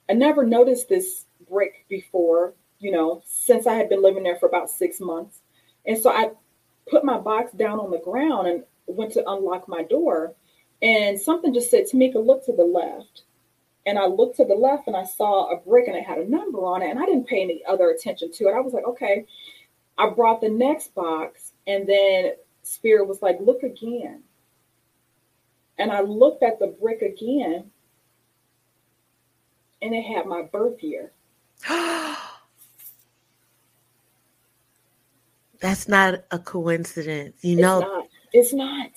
I never noticed this brick before. You know, since I had been living there for about six months, and so I put my box down on the ground and went to unlock my door, and something just said, "Tameka, look to the left." And I looked to the left and I saw a brick and it had a number on it. And I didn't pay any other attention to it. I was like, okay. I brought the next box and then Spirit was like, look again. And I looked at the brick again, and it had my birth year. (gasps) That's not a coincidence. You it's know, not. It's not.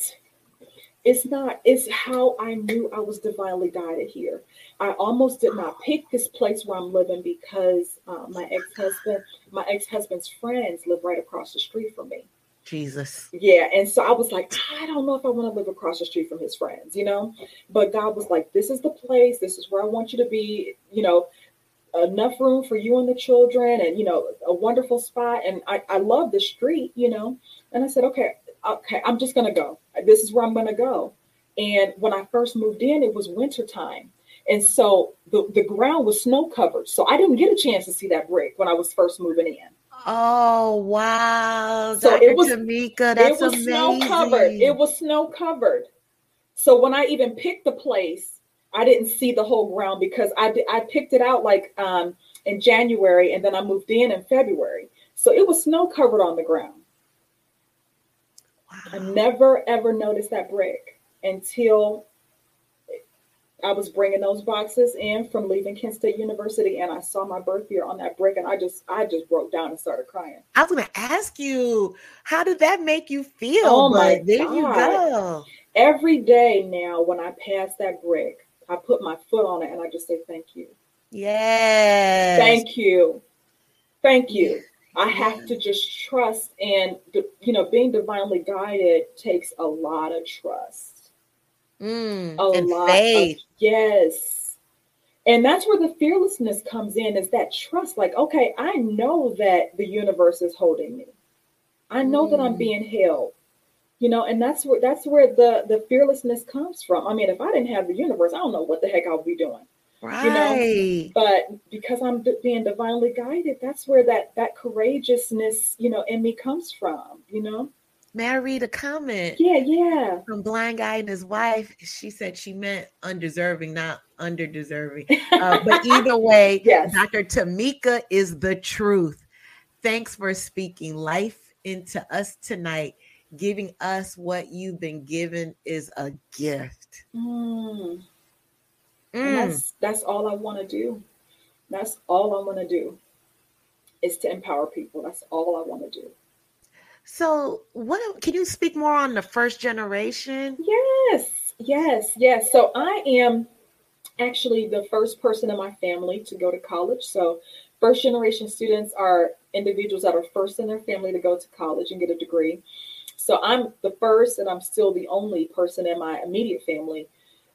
It's not. It's how I knew I was divinely guided here. I almost did not pick this place where I'm living because uh, my ex husband, my ex husband's friends live right across the street from me. Jesus. Yeah. And so I was like, I don't know if I want to live across the street from his friends, you know? But God was like, this is the place. This is where I want you to be, you know, enough room for you and the children and, you know, a wonderful spot. And I, I love the street, you know? And I said, okay, okay, I'm just going to go. This is where I'm going to go. And when I first moved in, it was winter time. And so the, the ground was snow covered. So I didn't get a chance to see that brick when I was first moving in. Oh wow! So Dr. it was Tameka. That's it was amazing. snow covered. It was snow covered. So when I even picked the place, I didn't see the whole ground because I I picked it out like um, in January and then I moved in in February. So it was snow covered on the ground. Wow. I never ever noticed that brick until I was bringing those boxes in from leaving Kent State University, and I saw my birth year on that brick, and I just, I just broke down and started crying. I was going to ask you, how did that make you feel? Oh my there God. you go. Every day now, when I pass that brick, I put my foot on it, and I just say thank you. Yes. Thank you. Thank you. I have to just trust, and you know, being divinely guided takes a lot of trust Mm, a lot faith. Of, yes. And that's where the fearlessness comes in is that trust. Like, okay, I know that the universe is holding me. I know mm. that I'm mm. being held. You know, and that's where that's where the the fearlessness comes from. I mean, if I didn't have the universe, I don't know what the heck I'll be doing. Right. You know, but because I'm d- being divinely guided, that's where that that courageousness, you know, in me comes from. You know. May I read a comment? Yeah, yeah. From Blind Guy and his wife. She said she meant undeserving, not underdeserving. Uh, but (laughs) either way, yes. Dr. Tameka is the truth. Thanks for speaking life into us tonight. Giving us what you've been given is a gift. Mm. Mm. that's that's all I want to do. That's all I want to do is to empower people. That's all I want to do. So, what can you speak more on the first generation? Yes, yes, yes. So, I am actually the first person in my family to go to college. So, first generation students are individuals that are first in their family to go to college and get a degree. So, I'm the first, and I'm still the only person in my immediate family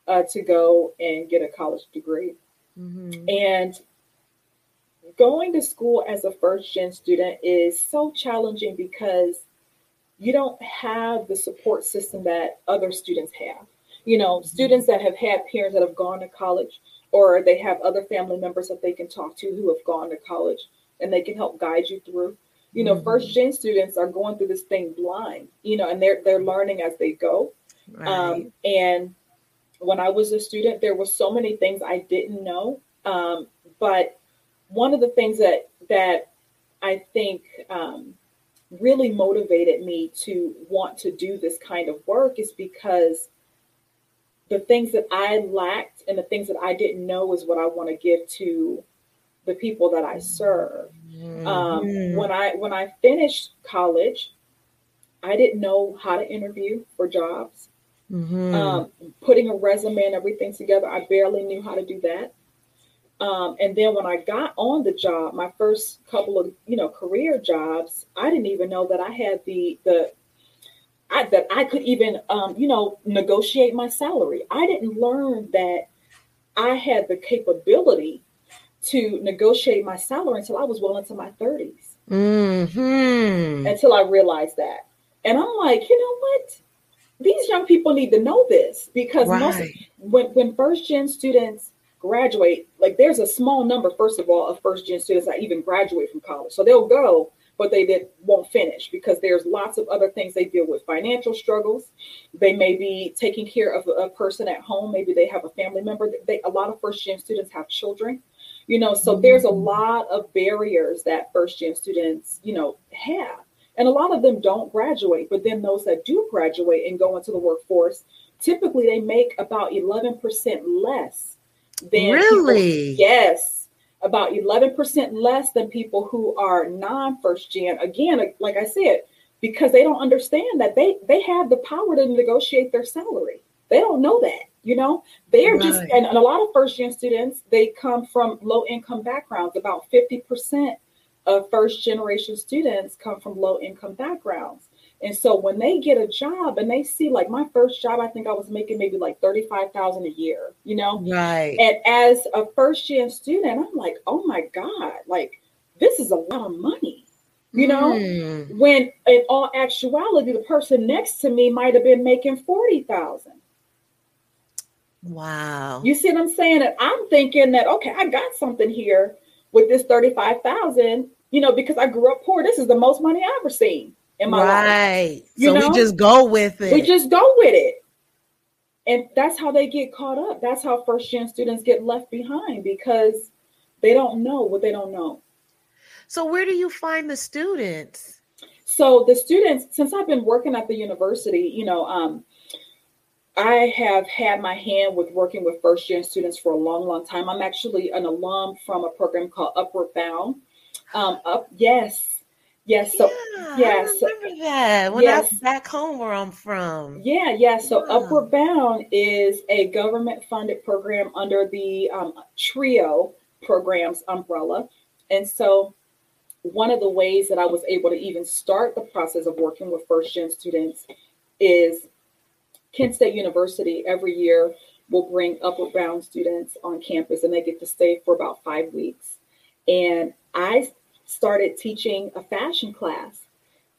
uh, to go and get a college degree. Mm-hmm. And going to school as a first gen student is so challenging because you don't have the support system that other students have. You know, mm-hmm. students that have had parents that have gone to college or they have other family members that they can talk to who have gone to college and they can help guide you through. You know, mm-hmm. first gen students are going through this thing blind, you know, and they're they're learning as they go. Right. Um, and when I was a student, there were so many things I didn't know. Um, but one of the things that that I think um, really motivated me to want to do this kind of work is because the things that I lacked and the things that I didn't know is what I want to give to the people that I serve. Mm-hmm. Um, when I when I finished college, I didn't know how to interview for jobs. Mm-hmm. Um, putting a resume and everything together, I barely knew how to do that. Um, and then when I got on the job, my first couple of you know career jobs, I didn't even know that I had the the I, that I could even um, you know negotiate my salary. I didn't learn that I had the capability to negotiate my salary until I was well into my 30s. Mm-hmm. Until I realized that, and I'm like, you know what? These young people need to know this because right. most when when first gen students graduate, like there's a small number, first of all, of first gen students that even graduate from college. So they'll go, but they did, won't finish because there's lots of other things they deal with financial struggles. They may be taking care of a, person at home. Maybe they have a family member. They, a lot of first gen students have children, you know, so there's a mm-hmm. lot of barriers that first gen students, you know, have. And a lot of them don't graduate, but then those that do graduate and go into the workforce, typically they make about 11% less than really? People, yes about 11% less than people who are non first gen. Again like i said because they don't understand that they they have the power to negotiate their salary. They don't know that you know? They're right. just and, and a lot of first gen students they come from low income backgrounds. About 50% of first generation students come from low income backgrounds and so when they get a job and they see like my first job, I think I was making maybe like 35,000 a year, you know? Right. And as a first gen student, I'm like, oh my God, like this is a lot of money. You know, mm. when in all actuality, the person next to me might have been making 40,000. Wow. You see what I'm saying? And I'm thinking that, okay, I got something here with this 35,000, you know, because I grew up poor. This is the most money I ever seen in my right. life. You so know? we just go with it. We just go with it. And that's how they get caught up. That's how first gen students get left behind because they don't know what they don't know. So where do you find the students? So the students, since I've been working at the university, you know, um, I have had my hand with working with first gen students for a long, long time. I'm actually an alum from a program called Upward Bound. Um, up, yes, Yes. So yeah, yes. I remember that when yes. I was back home where I'm from. Yeah, yeah. So yeah. Upward Bound is a government funded program under the um, TRIO programs umbrella. And so one of the ways that I was able to even start the process of working with first gen students is Kent State University every year will bring Upward Bound students on campus and they get to stay for about five weeks. And I started teaching a fashion class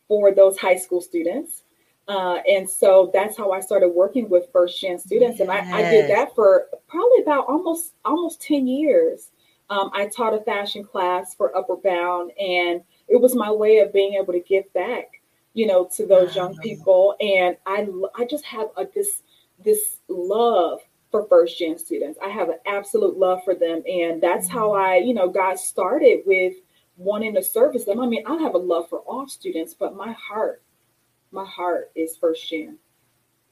for those high school students. Uh, and so that's how I started working with first gen students. And I, I, did that for probably about almost almost 10 years. Um, I taught a fashion class for Upward Bound, and it was my way of being able to give back, you know, to those young people. And I, I just have a, this, this love for first gen students. I have an absolute love for them. And that's how Mm-hmm. I, you know, got started with wanting to service them. I mean, I have a love for all students, but my heart, my heart is first gen.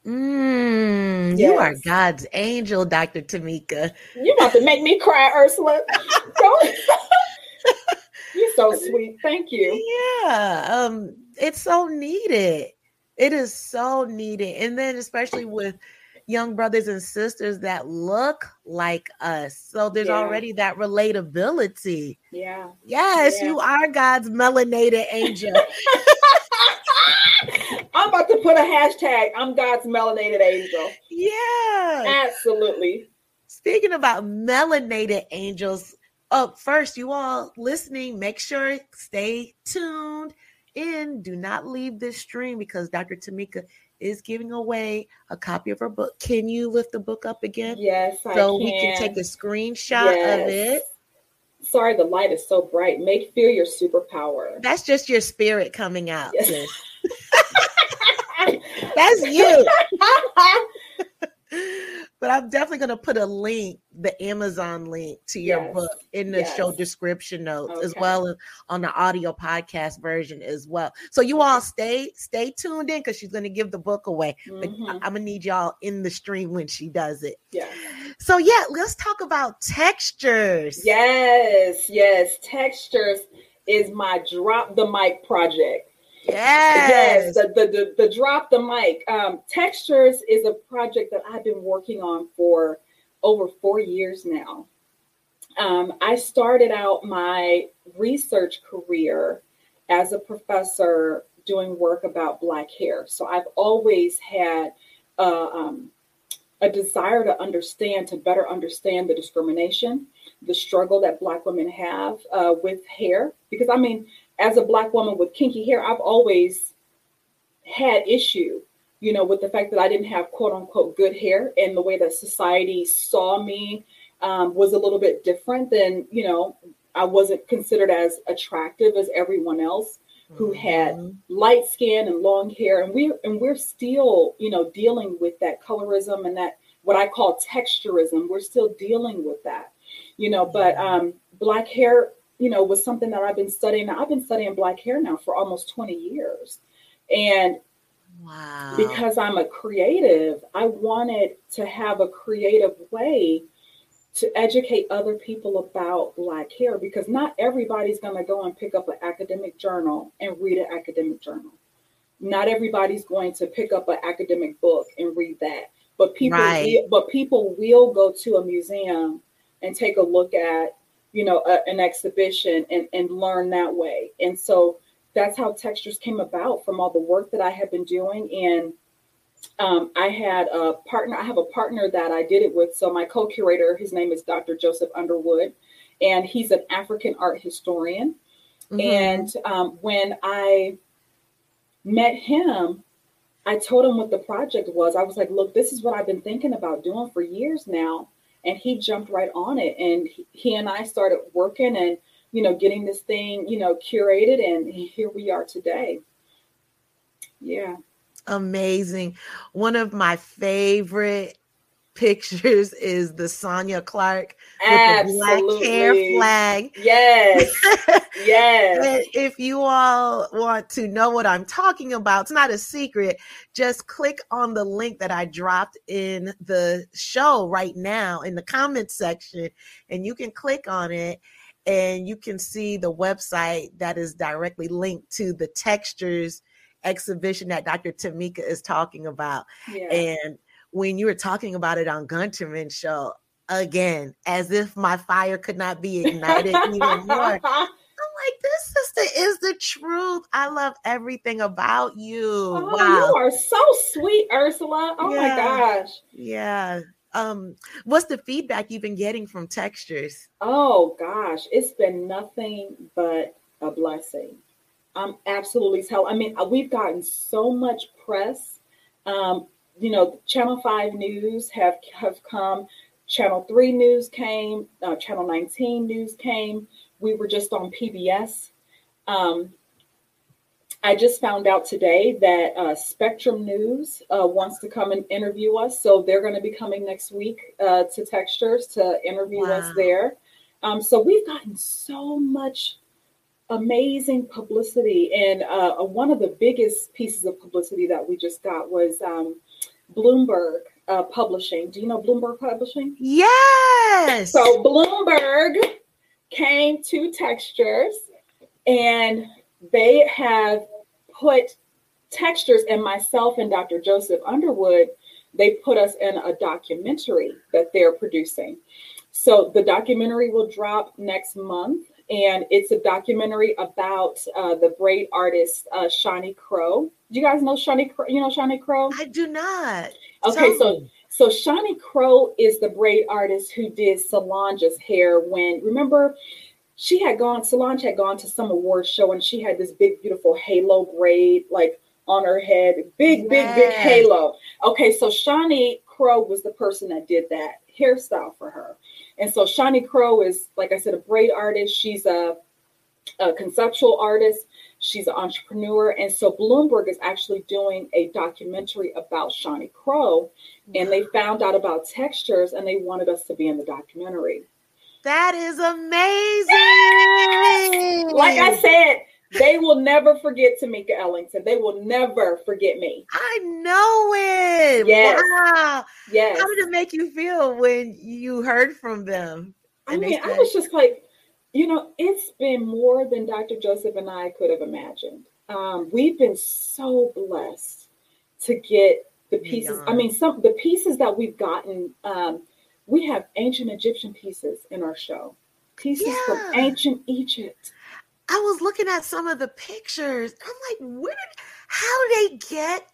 Mm, You are God's angel, Dr. Tameka. You about to make me cry, Ursula. (laughs) You're so sweet. Thank you. Yeah, um, it's so needed. It is so needed. And then especially with young brothers and sisters that look like us. So there's Yeah. already that relatability. Yeah. Yes, Yeah. you are God's melanated angel. (laughs) I'm about to put a hashtag. I'm God's melanated angel. yeah. Absolutely. Speaking about melanated angels, up first, you all listening, make sure stay tuned in. Do not leave this stream because Dr. Tameka is giving away a copy of her book. Can you lift the book up again? Yes, so can. we can take a screenshot of it. Sorry, the light is so bright. Make fear your superpower. That's just your spirit coming out. Yes. (laughs) That's you. (laughs) but I'm definitely going to put a link, the Amazon link to your Yes. book in the show description notes, as well as on the audio podcast version as well. So you all stay stay tuned in because she's going to give the book away. But Mhm. I'm gonna need y'all in the stream when she does it. Yes. So yeah, let's talk about textures. Yes, yes. Textures is my drop the mic project. Yes. Yes, the, the, the, the drop the mic. Um, Textures is a project that I've been working on for over four years now. Um, I started out my research career as a professor doing work about Black hair. So I've always had uh, um, a desire to understand, to better understand the discrimination, the struggle that Black women have uh, with hair. Because I mean, as a Black woman with kinky hair, I've always had issue, you know, with the fact that I didn't have quote unquote good hair, and the way that society saw me um, was a little bit different than, you know, I wasn't considered as attractive as everyone else who had Mhm. light skin and long hair. And we and we're still you know dealing with that colorism and that what i call texturism. We're still dealing with that you know but um black hair you know was something that i've been studying. I've been studying black hair now for almost 20 years. And wow. because i'm a creative i wanted to have a creative way to educate other people about black hair because not everybody's going to go and pick up an academic journal and read an academic journal not everybody's going to pick up an academic book and read that but people Right. will, but people will go to a museum and take a look at you know a, an exhibition and, and learn that way and so that's how textures came about from all the work that i had been doing and um, I had a partner. I have a partner that I did it with. So my co-curator, his name is Dr. Joseph Underwood, and he's an African art historian. Mhm. And um, when I met him, I told him what the project was. I was like, "Look, this is what I've been thinking about doing for years now." And he jumped right on it, and he, he and I started working and you know getting this thing you know curated, and here we are today. Yeah. amazing. One of my favorite pictures (laughs) is the Sonya Clark with the black hair flag. Yes. (laughs) Yes. If you all want to know what I'm talking about, it's not a secret. Just click on the link that I dropped in the show right now in the comments section, and you can click on it and you can see the website that is directly linked to the textures exhibition that Dr. Tameka is talking about. Yeah. And when you were talking about it on Gunterman show, again, as if my fire could not be ignited even more. (laughs) I'm like, this sister is the truth. I love everything about you. Oh, wow. you are so sweet, Ursula. Oh Yeah. my gosh. Yeah. Um, what's the feedback you've been getting from textures? Oh gosh, it's been nothing but a blessing. I'm absolutely tell. I mean, uh, we've gotten so much press. Um, you know, Channel Five News have have come. Channel Three News came. Uh, Channel 19 News came. We were just on PBS. Um, I just found out today that uh, Spectrum News uh, wants to come and interview us. So they're going to be coming next week uh, to Textures to interview wow. us there. Um, so we've gotten so much amazing publicity. And uh, one of the biggest pieces of publicity that we just got was um, Bloomberg uh, Publishing. Do you know Bloomberg Publishing? Yes. So Bloomberg came to Textures and they have put textures and myself and Dr. Joseph Underwood, they put us in a documentary that they're producing. So the documentary will drop next month, and it's a documentary about uh, the braid artist uh, Shani Crowe. Do you guys know Shani? Crowe? You know Shani Crowe? I do not. Okay, so so Shani Crowe is the braid artist who did Solange's hair when remember she had gone, Solange had gone to some award show and she had this big, beautiful halo braid like on her head. Big, yes. big, big halo. Okay, so Shani Crowe was the person that did that hairstyle for her. And so Shani Crowe is, like I said, a braid artist. She's a, a conceptual artist. She's an entrepreneur. And so Bloomberg is actually doing a documentary about Shani Crowe. And they found out about textures and they wanted us to be in the documentary. That is amazing. Yes! Like I said, they will never forget Tameka Ellington. They will never forget me. I know it. Yes. Wow. Yes. How did it make you feel when you heard from them? I mean, said, I was just like, you know, it's been more than Dr. Joseph and I could have imagined. Um, we've been so blessed to get the pieces. I mean, some the pieces that we've gotten. Um, we have ancient Egyptian pieces in our show, pieces yeah. from ancient Egypt. I was looking at some of the pictures. I'm like, where did, how did they get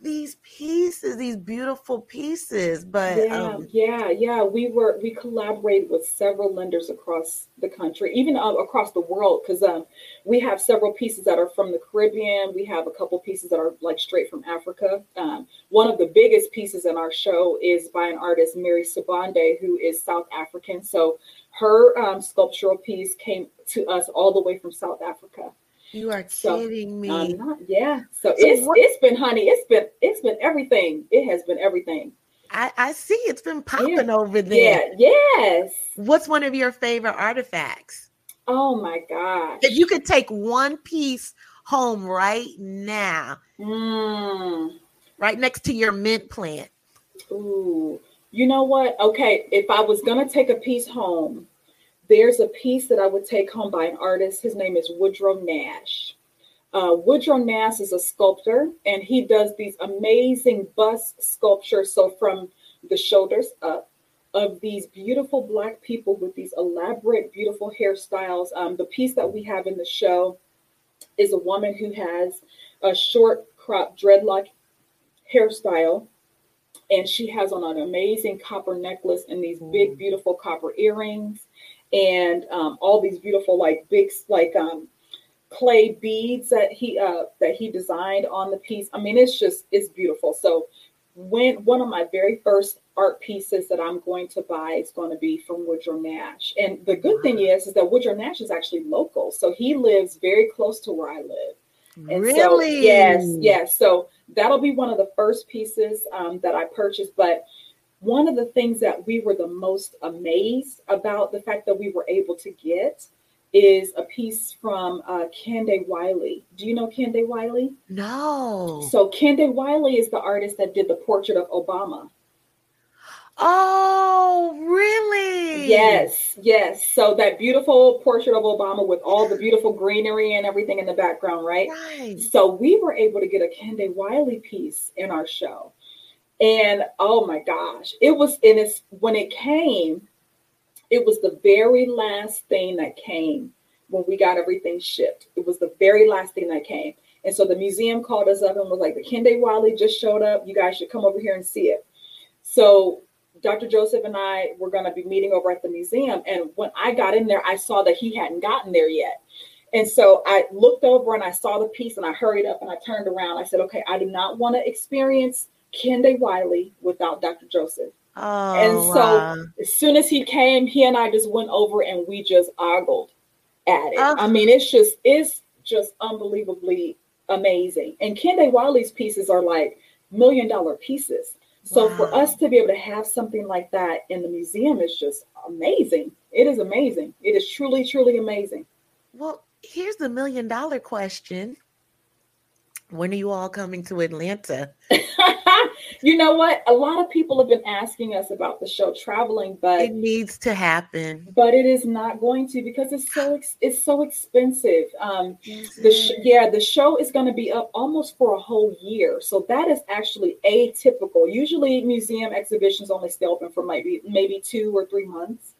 these pieces, these beautiful pieces. But yeah, um, yeah, yeah. We were we collaborated with several lenders across the country, even uh, across the world, because um, we have several pieces that are from the Caribbean. We have a couple pieces that are like straight from Africa. Um, one of the biggest pieces in our show is by an artist, Mary Sibande, who is South African. So her um, sculptural piece came to us all the way from South Africa. You are kidding so, me. Not, yeah. So, so it's what, it's been honey. It's been it's been everything. It has been everything. I, I see it's been popping yeah. over there. Yeah, yes. What's one of your favorite artifacts? Oh my gosh. If you could take one piece home right now, mm. right next to your mint plant. Ooh. You know what? Okay, if I was gonna take a piece home, there's a piece that I would take home by an artist. His name is Woodrow Nash. Uh, Woodrow Nash is a sculptor, and he does these amazing bust sculptures. So from the shoulders up, of these beautiful black people with these elaborate, beautiful hairstyles. Um, the piece that we have in the show is a woman who has a short crop dreadlock hairstyle and she has on an amazing copper necklace and these big mm. beautiful copper earrings and um, all these beautiful like big like um, clay beads that he uh, that he designed on the piece. I mean, it's just it's beautiful. So when one of my very first art pieces that I'm going to buy is going to be from Woodrow Nash. And the good thing is, is that Woodrow Nash is actually local, so he lives very close to where I live. And really? So, yes, yes. So that'll be one of the first pieces um, that I purchased. But one of the things that we were the most amazed about the fact that we were able to get is a piece from uh, Wiley. Do you know Kehinde Wiley? No. So Kehinde Wiley is the artist that did the portrait of Obama. Oh, really? Yes, yes. So that beautiful portrait of Obama with all the beautiful greenery and everything in the background, right? Right. So we were able to get a Kehinde Wiley piece in our show. And oh my gosh, it was in its when it came, it was the very last thing that came when we got everything shipped. It was the very last thing that came. And so the museum called us up and was like, the Kehinde Wiley just showed up. You guys should come over here and see it. So Dr. Joseph and I were going to be meeting over at the museum. And when I got in there, I saw that he hadn't gotten there yet. And so I looked over and I saw the piece and I hurried up and I turned around. I said, okay, I do not want to experience Kehinde Wiley without Dr. Joseph. Oh, and so wow. as soon as he came, he and I just went over and we just ogled at it. Oh. I mean, it's just it's just unbelievably amazing. And Kehinde Wiley's pieces are like million dollar pieces. So wow. for us to be able to have something like that in the museum is just amazing. It is amazing. It is truly, truly amazing. Well, here's the million dollar question. When are you all coming to Atlanta? (laughs) (laughs) you know what? A lot of people have been asking us about the show traveling, but it needs to happen. But it is not going to because it's so it's so expensive. Um, the sh- yeah, the show is going to be up almost for a whole year, so that is actually atypical. Usually, museum exhibitions only stay open for maybe maybe two or three months,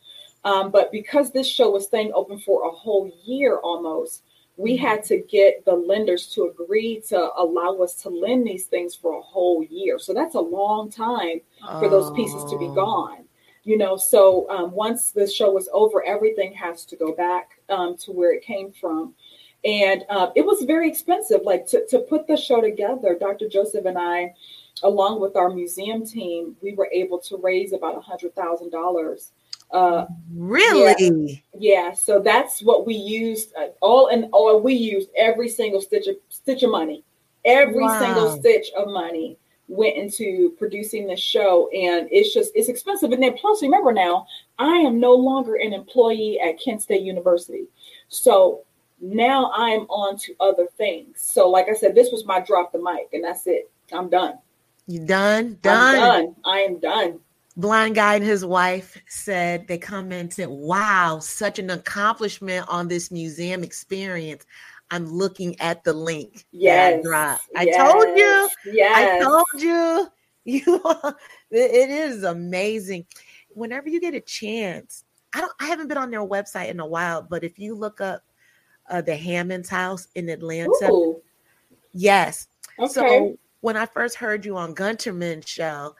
um, but because this show was staying open for a whole year almost we had to get the lenders to agree to allow us to lend these things for a whole year. So that's a long time for those pieces to be oh. gone. You know, so um, once the show was over, everything has to go back um, to where it came from. And uh, it was very expensive. Like to, to put the show together, Dr. Joseph and I, along with our museum team, we were able to raise about a hundred thousand dollars uh, really? Yeah. yeah. So that's what we used. Uh, all and all we used every single stitch of stitch of money. Every wow. single stitch of money went into producing the show, and it's just it's expensive. And then plus, remember now, I am no longer an employee at Kent State University, so now I'm on to other things. So, like I said, this was my drop the mic, and that's it. I'm done. You done? Done. I'm done. I am done. Blind Guy and his wife said they commented, Wow, such an accomplishment on this museum experience. I'm looking at the link. Yes. I yes. told you. Yes. I told you. You it is amazing. Whenever you get a chance, I don't I haven't been on their website in a while, but if you look up uh, the Hammonds house in Atlanta, Ooh. yes. Okay. So when I first heard you on Gunterman's show,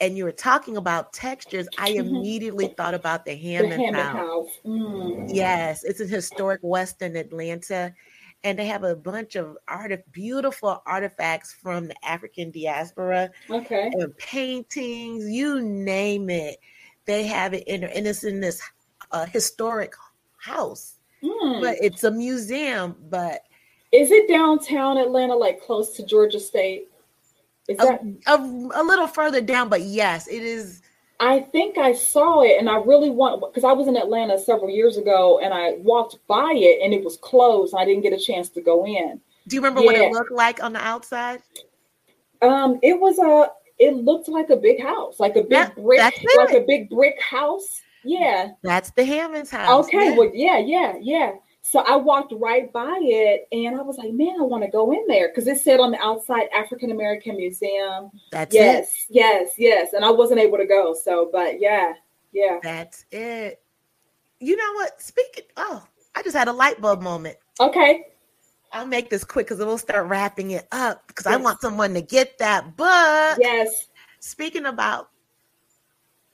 and you were talking about textures, I mm-hmm. immediately thought about the Hammond, the Hammond House. House. Mm. Yes, it's a historic Western Atlanta, and they have a bunch of art, beautiful artifacts from the African diaspora. Okay, and paintings, you name it, they have it in there, and it's in this uh, historic house. Mm. But it's a museum. But is it downtown Atlanta, like close to Georgia State? Is that a, a, a little further down? But yes, it is. I think I saw it, and I really want because I was in Atlanta several years ago, and I walked by it, and it was closed. And I didn't get a chance to go in. Do you remember yeah. what it looked like on the outside? Um, it was a. It looked like a big house, like a big that, brick, like a big brick house. Yeah, that's the Hammonds house. Okay, yeah. well, yeah, yeah, yeah. So I walked right by it and I was like, man, I want to go in there because it said on the outside African American Museum. That's yes, it. yes, yes. Yes. And I wasn't able to go. So, but yeah, yeah. That's it. You know what? Speaking, oh, I just had a light bulb moment. Okay. I'll make this quick because we'll start wrapping it up because yes. I want someone to get that book. Yes. Speaking about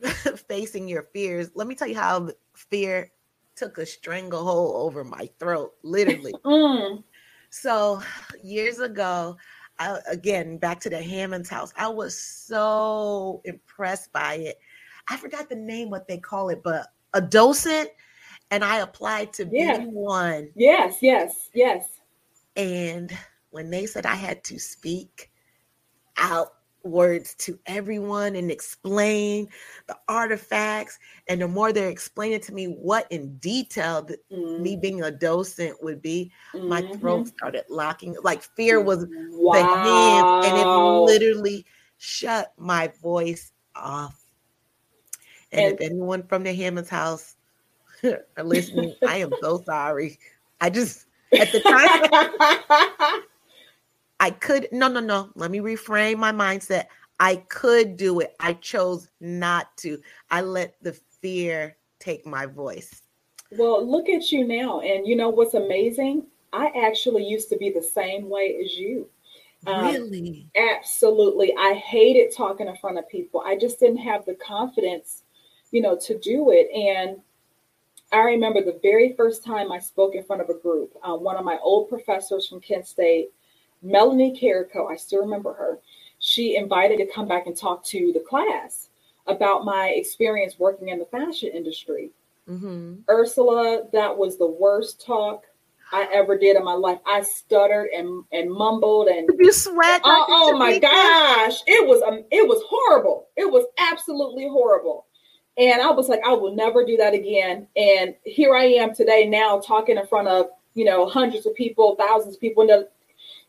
(laughs) facing your fears, let me tell you how fear took a stranglehold over my throat, literally. (laughs) mm. So years ago, I, again, back to the Hammonds house, I was so impressed by it. I forgot the name, what they call it, but a docent, and I applied to yeah. be one. Yes, yes, yes. And when they said I had to speak out words to everyone and explain the artifacts. And the more they're explaining to me what in detail that mm-hmm. me being a docent would be, mm-hmm. my throat started locking. Like fear was wow. the hand, and it literally shut my voice off. And, and if anyone from the Hammonds house (laughs) are listening, I am so sorry. I just at the time (laughs) I could, no, no, no. Let me reframe my mindset. I could do it. I chose not to. I let the fear take my voice. Well, look at you now. And you know what's amazing? I actually used to be the same way as you. Um, really? Absolutely. I hated talking in front of people. I just didn't have the confidence, you know, to do it. And I remember the very first time I spoke in front of a group, uh, one of my old professors from Kent State Melanie Carrico, I still remember her. She invited to come back and talk to the class about my experience working in the fashion industry. Mm-hmm. Ursula, that was the worst talk I ever did in my life. I stuttered and, and mumbled and you sweat. Oh, oh my gosh, it was um, it was horrible. It was absolutely horrible. And I was like, I will never do that again. And here I am today, now talking in front of you know hundreds of people, thousands of people. And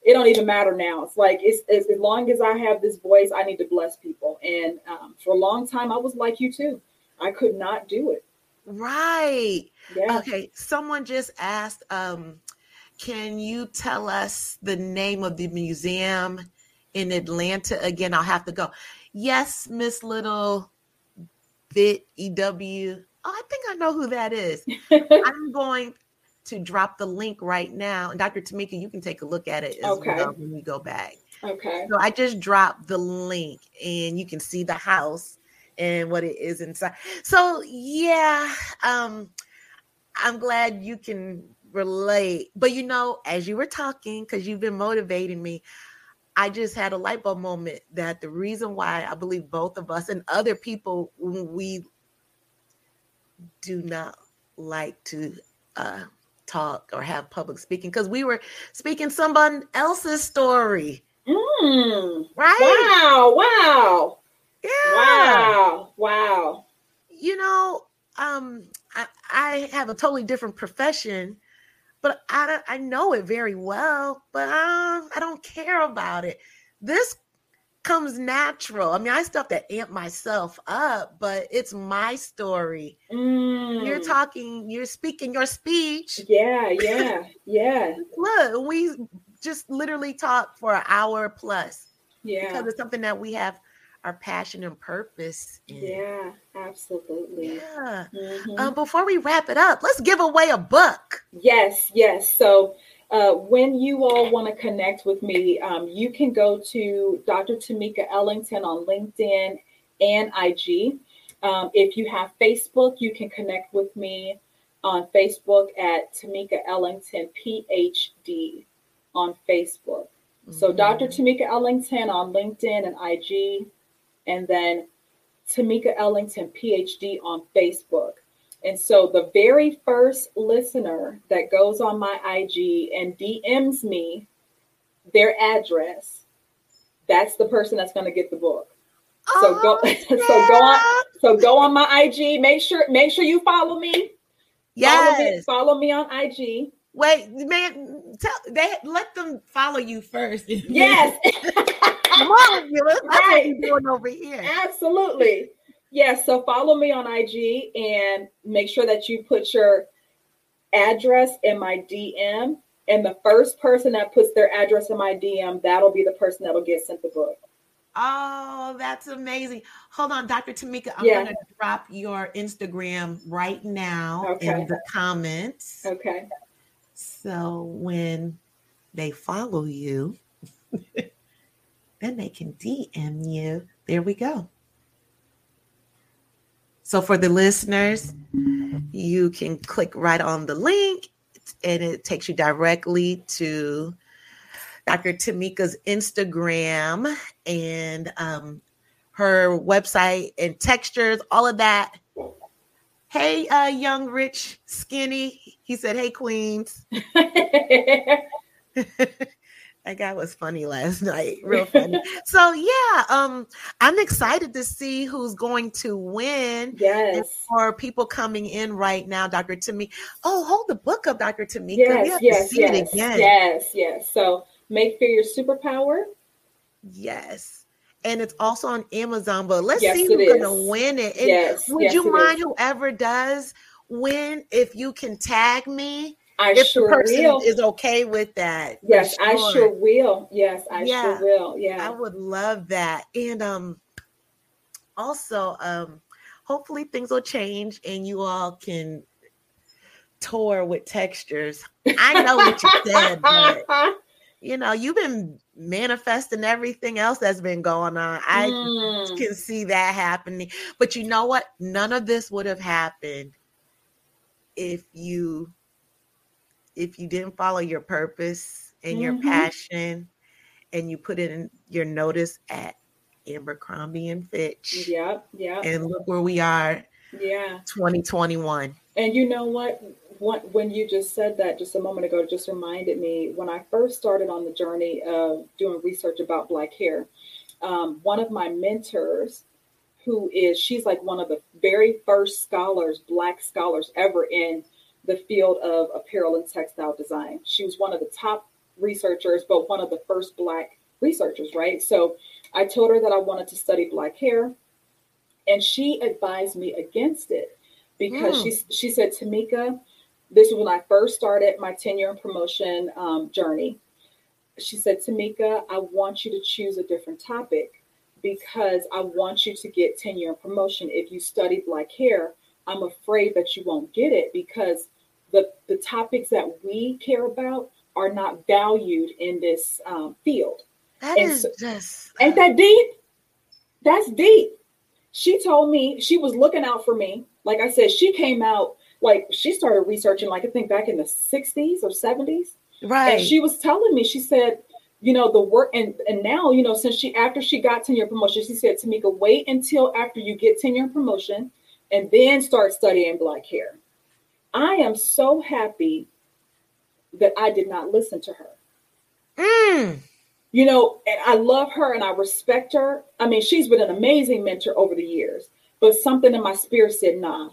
it don't even matter now. It's like it's, it's, as long as I have this voice, I need to bless people. And um, for a long time, I was like you too. I could not do it. Right. Yeah. Okay. Someone just asked, um, can you tell us the name of the museum in Atlanta again? I'll have to go. Yes, Miss Little Bit EW. Oh, I think I know who that is. (laughs) I'm going to drop the link right now. And Dr. Tameka, you can take a look at it as okay. well when we go back. Okay. So I just dropped the link and you can see the house and what it is inside. So yeah, um, I'm glad you can relate. But you know, as you were talking, because you've been motivating me, I just had a light bulb moment that the reason why I believe both of us and other people we do not like to uh, talk or have public speaking because we were speaking someone else's story. Mm, right? Wow! Wow! Yeah. Wow. Wow. You know, um, I, I have a totally different profession, but I, I know it very well, but um, I don't care about it. This comes natural. I mean, I still have to amp myself up, but it's my story. Mm. You're talking, you're speaking your speech. Yeah, yeah, yeah. (laughs) Look, we just literally talked for an hour plus. Yeah. Because it's something that we have our passion and purpose. In. Yeah, absolutely. Yeah. Mm-hmm. Um, before we wrap it up, let's give away a book. Yes, yes. So uh, when you all want to connect with me, um, you can go to Dr. Tameka Ellington on LinkedIn and IG. Um, if you have Facebook, you can connect with me on Facebook at Tameka Ellington PhD on Facebook. So mm-hmm. Dr. Tameka Ellington on LinkedIn and IG and then Tameka Ellington, PhD, on Facebook. And so the very first listener that goes on my IG and DMs me their address, that's the person that's going to get the book. So oh, go, (laughs) so go on, so go on my IG. Make sure, make sure you follow me. Yes, follow me, follow me on IG. Wait, man, tell they let them follow you first. Yes. (laughs) Come on, That's right. what you're doing over here. Absolutely. Yes. Yeah, so follow me on IG and make sure that you put your address in my DM. And the first person that puts their address in my DM, that'll be the person that'll get sent the book. Oh, that's amazing. Hold on, Dr. Tameka. I'm yeah. going to drop your Instagram right now okay. in the comments. Okay. So when they follow you, (laughs) then they can DM you. There we go. So for the listeners, you can click right on the link and it takes you directly to Dr. Tameka's Instagram and um, her website and textures, all of that. Hey, uh, young, rich, skinny. He said, Hey, Queens. (laughs) (laughs) that guy was funny last (laughs) night. Real funny. (laughs) So yeah um i'm excited to see who's going to win yes. for people coming in right now dr tameka. Oh hold the book up dr tameka. Yes yes yes, yes yes. So make fear your superpower. Yes. And it's also on amazon but let's yes, see who's gonna win it. And yes would yes, you mind whoever does win if you can tag me I if sure the person will. is okay with that. Yes, sure. I sure will. Yes, I yeah, sure will. Yeah. I would love that. And um also um hopefully things will change and you all can tour with textures. I know what you said, but (laughs) you know, you've been manifesting everything else that's been going on. I mm. can see that happening. But you know what? None of this would have happened if you if you didn't follow your purpose and mm-hmm. your passion and you put in your notice at Abercrombie and Fitch. Yep, yep. And look where we are. Yeah. 2021. And you know what? when, when you just said that just a moment ago, just reminded me when I first started on the journey of doing research about Black hair, um, one of my mentors, who is, she's like one of the very first scholars, Black scholars ever in the field of apparel and textile design. She was one of the top researchers, but one of the first Black researchers, right? So I told her that I wanted to study Black hair, and she advised me against it because mm. she, she said, Tameka, this was when I first started my tenure and promotion um, journey. She said, Tameka, I want you to choose a different topic because I want you to get tenure and promotion. If you study Black hair, I'm afraid that you won't get it because the, the topics that we care about are not valued in this um, field. That and is so, just ain't that deep? That's deep. She told me she was looking out for me. Like I said, she came out like she started researching, like I think back in the 60s or 70s. Right. And she was telling me, she said, you know, the work and and now, you know, since she after she got tenure promotion, she said, Tameka, wait until after you get tenure promotion and then start studying black hair. I am so happy that I did not listen to her. Mm. You know, and I love her and I respect her. I mean, she's been an amazing mentor over the years, but something in my spirit said, nah,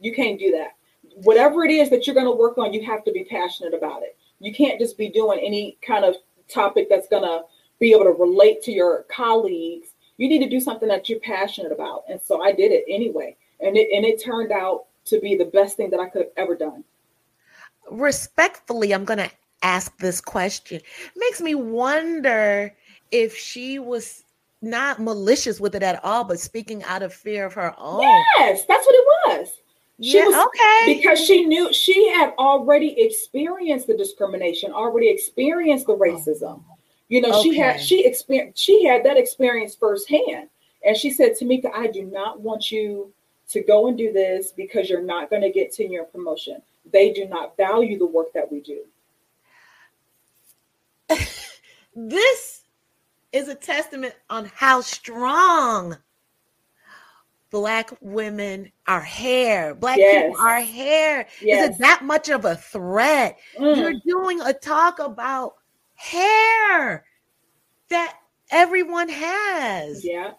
you can't do that. Whatever it is that you're going to work on, you have to be passionate about it. You can't just be doing any kind of topic that's going to be able to relate to your colleagues. You need to do something that you're passionate about. And so I did it anyway. And it and it turned out to be the best thing that I could have ever done. Respectfully, I'm going to ask this question. It makes me wonder if she was not malicious with it at all, but speaking out of fear of her own. Yes, that's what it was. She yeah, was okay. because she knew she had already experienced the discrimination, already experienced the oh. racism. You know, okay. she had she experienced she had that experience firsthand. And she said, Tameka, I do not want you to go and do this because you're not going to get tenure promotion. They do not value the work that we do. (laughs) this is a testament on how strong black women are hair black yes. people are hair yes. is it that much of a threat mm. you're doing a talk about hair that everyone has yeah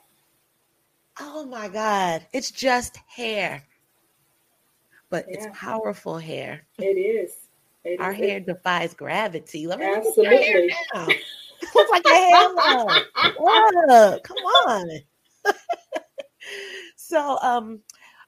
oh my god it's just hair but yeah. it's powerful hair it is it our is. hair defies gravity let me absolutely Looks like a halo. Come on. (laughs) so, um,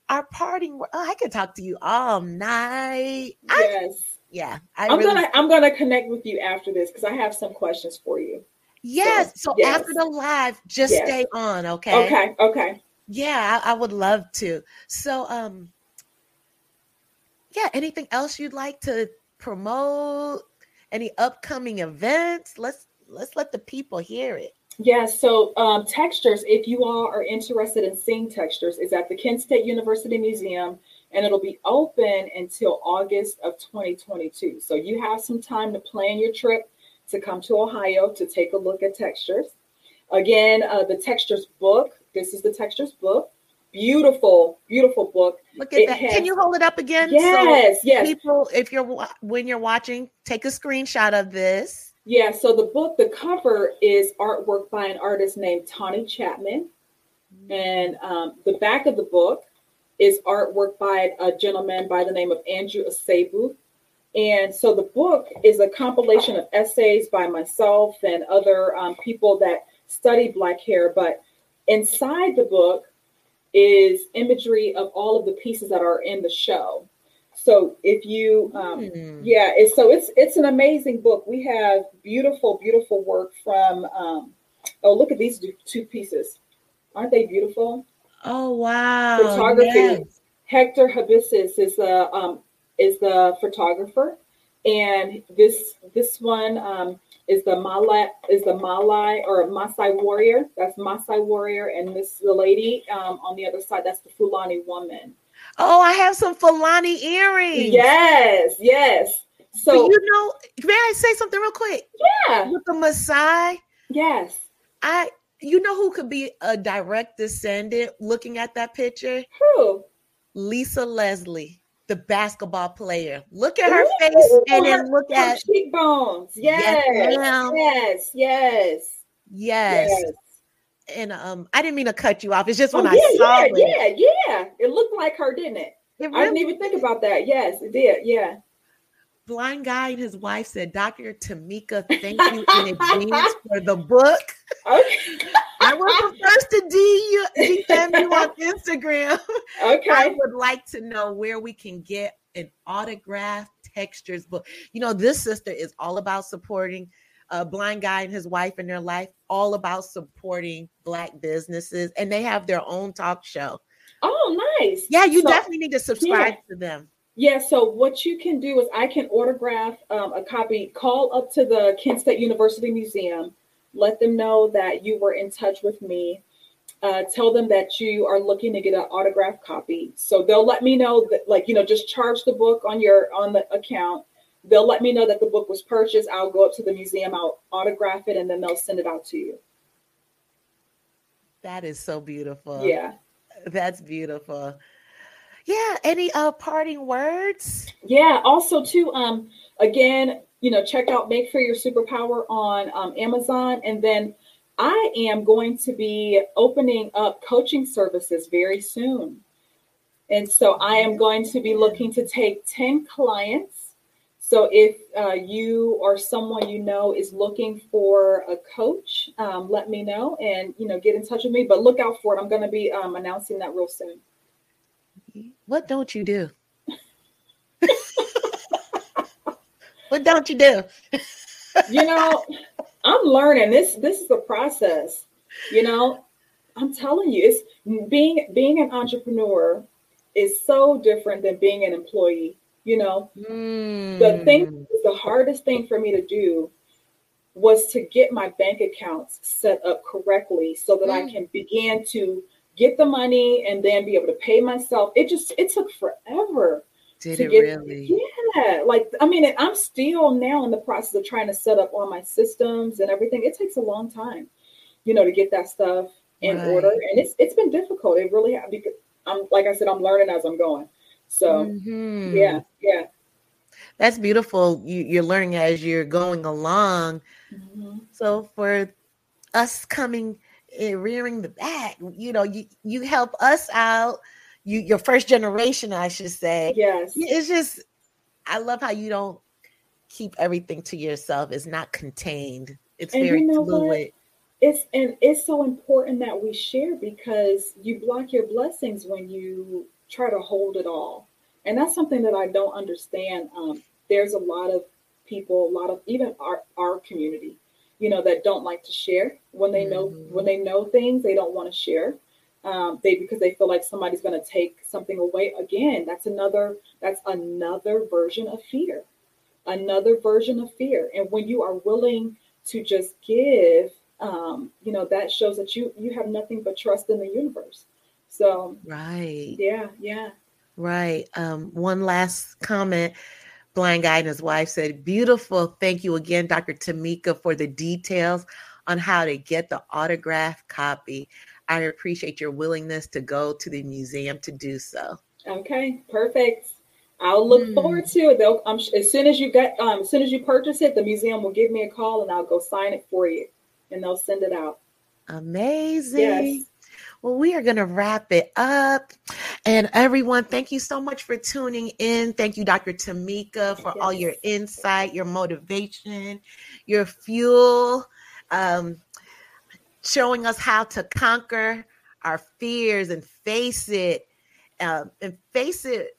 our parting. Oh, I could talk to you all night. Yes. I, yeah. I am really, gonna I'm gonna connect with you after this because I have some questions for you. Yes. So, so yes. after the live, just yes. stay on. Okay. Okay. Okay. Yeah, I, I would love to. So, um, yeah. Anything else you'd like to promote? Any upcoming events? Let's let's let the people hear it. Yeah, so um, Textures, if you all are interested in seeing Textures, is at the Kent State University Museum and it'll be open until August of 2022. So you have some time to plan your trip to come to Ohio to take a look at Textures. Again, uh, the Textures book, this is the Textures book. Beautiful, beautiful book. Look at it that. Has, Can you hold it up again? Yes, so yes. People, if you're when you're watching, take a screenshot of this. Yeah, so the book, the cover is artwork by an artist named Tawny Chapman. And um, the back of the book is artwork by a gentleman by the name of Andrew Asebu. And so the book is a compilation of essays by myself and other um, people that study Black hair. But inside the book is imagery of all of the pieces that are in the show. So if you, um, mm. yeah, it's, so it's it's an amazing book. We have beautiful, beautiful work from. Um, oh, look at these two pieces, aren't they beautiful? Oh wow! Photography. Yes. Hector Habissis is the um, is the photographer, and this this one um, is the Malay is the Malay or Maasai warrior. That's Maasai warrior, and this the lady um, on the other side. That's the Fulani woman. Oh, I have some Fulani earrings. Yes, yes. So but you know, may I say something real quick? Yeah. With the Maasai. Yes. I you know who could be a direct descendant looking at that picture? Who? Lisa Leslie. the basketball player. Look at her Ooh, face and then look at cheekbones. Yes, yes, yes, yes, yes. yes. And um, I didn't mean to cut you off. It's just when oh, yeah, I saw yeah, it. Yeah, yeah, it looked like her, didn't it? it really, I didn't even think about that. Yes, it did. Yeah blind guy and his wife said, Dr. Tameka, thank you in advance (laughs) for the book. Okay. I was the first to DM you on (laughs) Instagram. Okay. I would like to know where we can get an autograph textures book. You know, this sister is all about supporting a blind guy and his wife in their life, all about supporting black businesses, and they have their own talk show. Oh, nice. Yeah, you so, definitely need to subscribe yeah. to them. Yeah, so what you can do is I can autograph um, a copy, call up to the Kent State University Museum, let them know that you were in touch with me, uh, tell them that you are looking to get an autograph copy. So they'll let me know that, like, you know, just charge the book on your on the account. They'll let me know that the book was purchased. I'll go up to the museum, I'll autograph it, and then they'll send it out to you. That is so beautiful. Yeah. That's beautiful yeah any uh parting words? Yeah also too um again you know check out make fear your superpower on um, amazon and then i am going to be opening up coaching services very soon. And so i am going to be looking to take 10 clients. So if uh, you or someone you know is looking for a coach um, let me know and you know get in touch with me but look out for it. I'm going to be um, announcing that real soon what don't you do? (laughs) what don't you do? you know, I'm learning this. This is a process. You know, I'm telling you, it's being being an entrepreneur is so different than being an employee. You know, mm. the thing, the hardest thing for me to do was to get my bank accounts set up correctly so that mm. I can begin to get the money and then be able to pay myself. It just it took forever. Did it get, really? Yeah. Like I mean, I'm still now in the process of trying to set up all my systems and everything. It takes a long time, you know, to get that stuff in right. order. And it's it's been difficult. It really because I'm like I said, I'm learning as I'm going. So mm-hmm. yeah, yeah. That's beautiful. You, you're learning as you're going along. Mm-hmm. So for us coming rearing the back. You know, you you help us out. You your first generation, I should say. Yes. It's just I love how you don't keep everything to yourself. It's not contained. It's and very you know fluid. What? It's and it's so important that we share because you block your blessings when you try to hold it all. And that's something that I don't understand. Um, there's a lot of people, a lot of even our, our community you know that don't like to share. When they know mm-hmm. when they know things they don't want to share. Um, they because they feel like somebody's going to take something away. Again that's another that's another version of fear. Another version of fear. And when you are willing to just give um, you know that shows that you you have nothing but trust in the universe. So right. Yeah yeah. Right. Um, one last comment blind guy and his wife said, Beautiful. Thank you again, Dr. Tameka, for the details on how to get the autograph copy. I appreciate your willingness to go to the museum to do so. Okay, perfect. I'll look mm. forward to it. They'll, um, as soon as you get, um, as soon as you purchase it, the museum will give me a call and I'll go sign it for you, and they'll send it out. Amazing. Yes. Well, we are going to wrap it up. And everyone, thank you so much for tuning in. Thank you, Dr. Tameka, for yes. all your insight, your motivation, your fuel, um, showing us how to conquer our fears and face it, um, and face it,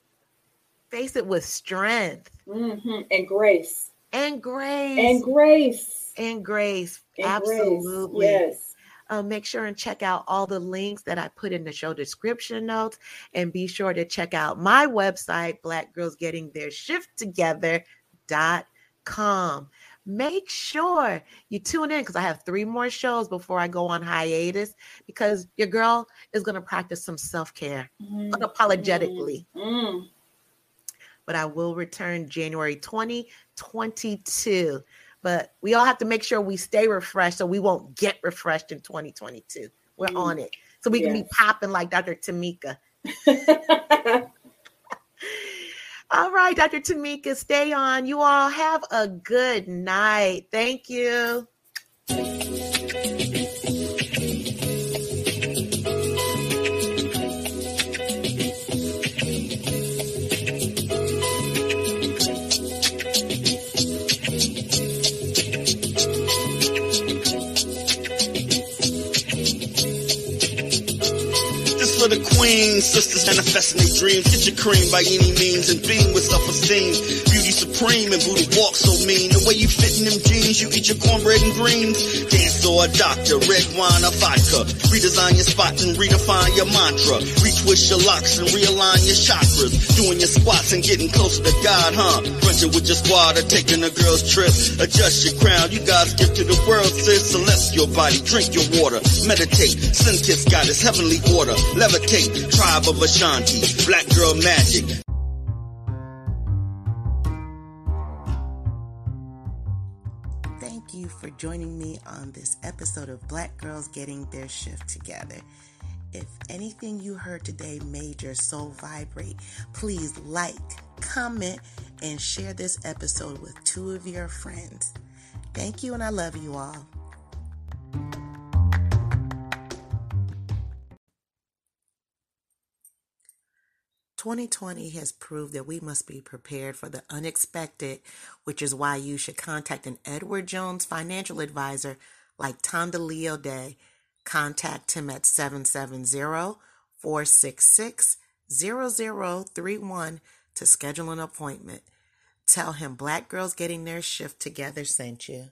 face it with strength mm-hmm. and grace, and grace, and grace, and grace. And Absolutely, grace. yes. Uh, make sure and check out all the links that I put in the show description notes. And be sure to check out my website, Black Girls Getting Their Shift Together.com. Make sure you tune in because I have three more shows before I go on hiatus because your girl is going to practice some self care mm-hmm. unapologetically. Mm-hmm. But I will return January 2022. But we all have to make sure we stay refreshed so we won't get refreshed in 2022. We're mm. on it. So we yes. can be popping like Dr. Tameka. (laughs) All right, Dr. Tameka, stay on. You all have a good night. Thank you. Manifesting their dreams. Get your cream by any means and beam with self-esteem. Supreme and booty walk so mean. The way you fit in them jeans, you eat your cornbread and greens. Dance or a doctor, red wine or vodka. Redesign your spot and redefine your mantra. Retwist your locks and realign your chakras. Doing your squats and getting closer to God, huh? Crunching with your squad or taking a girl's trip. Adjust your crown, you God's gift to the world, sis. Celestial body, drink your water. Meditate, sun kiss goddess, heavenly order. Levitate, tribe of Ashanti, black girl magic. Joining me on this episode of Black Girls Getting Their Shift Together. If anything you heard today made your soul vibrate, please like, comment, and share this episode with two of your friends. Thank you, and I love you all. 2020 has proved that we must be prepared for the unexpected, which is why you should contact an Edward Jones financial advisor like Tonda Leo Day. Contact him at 770 466 0031 to schedule an appointment. Tell him Black Girls Getting Their Shift Together sent you.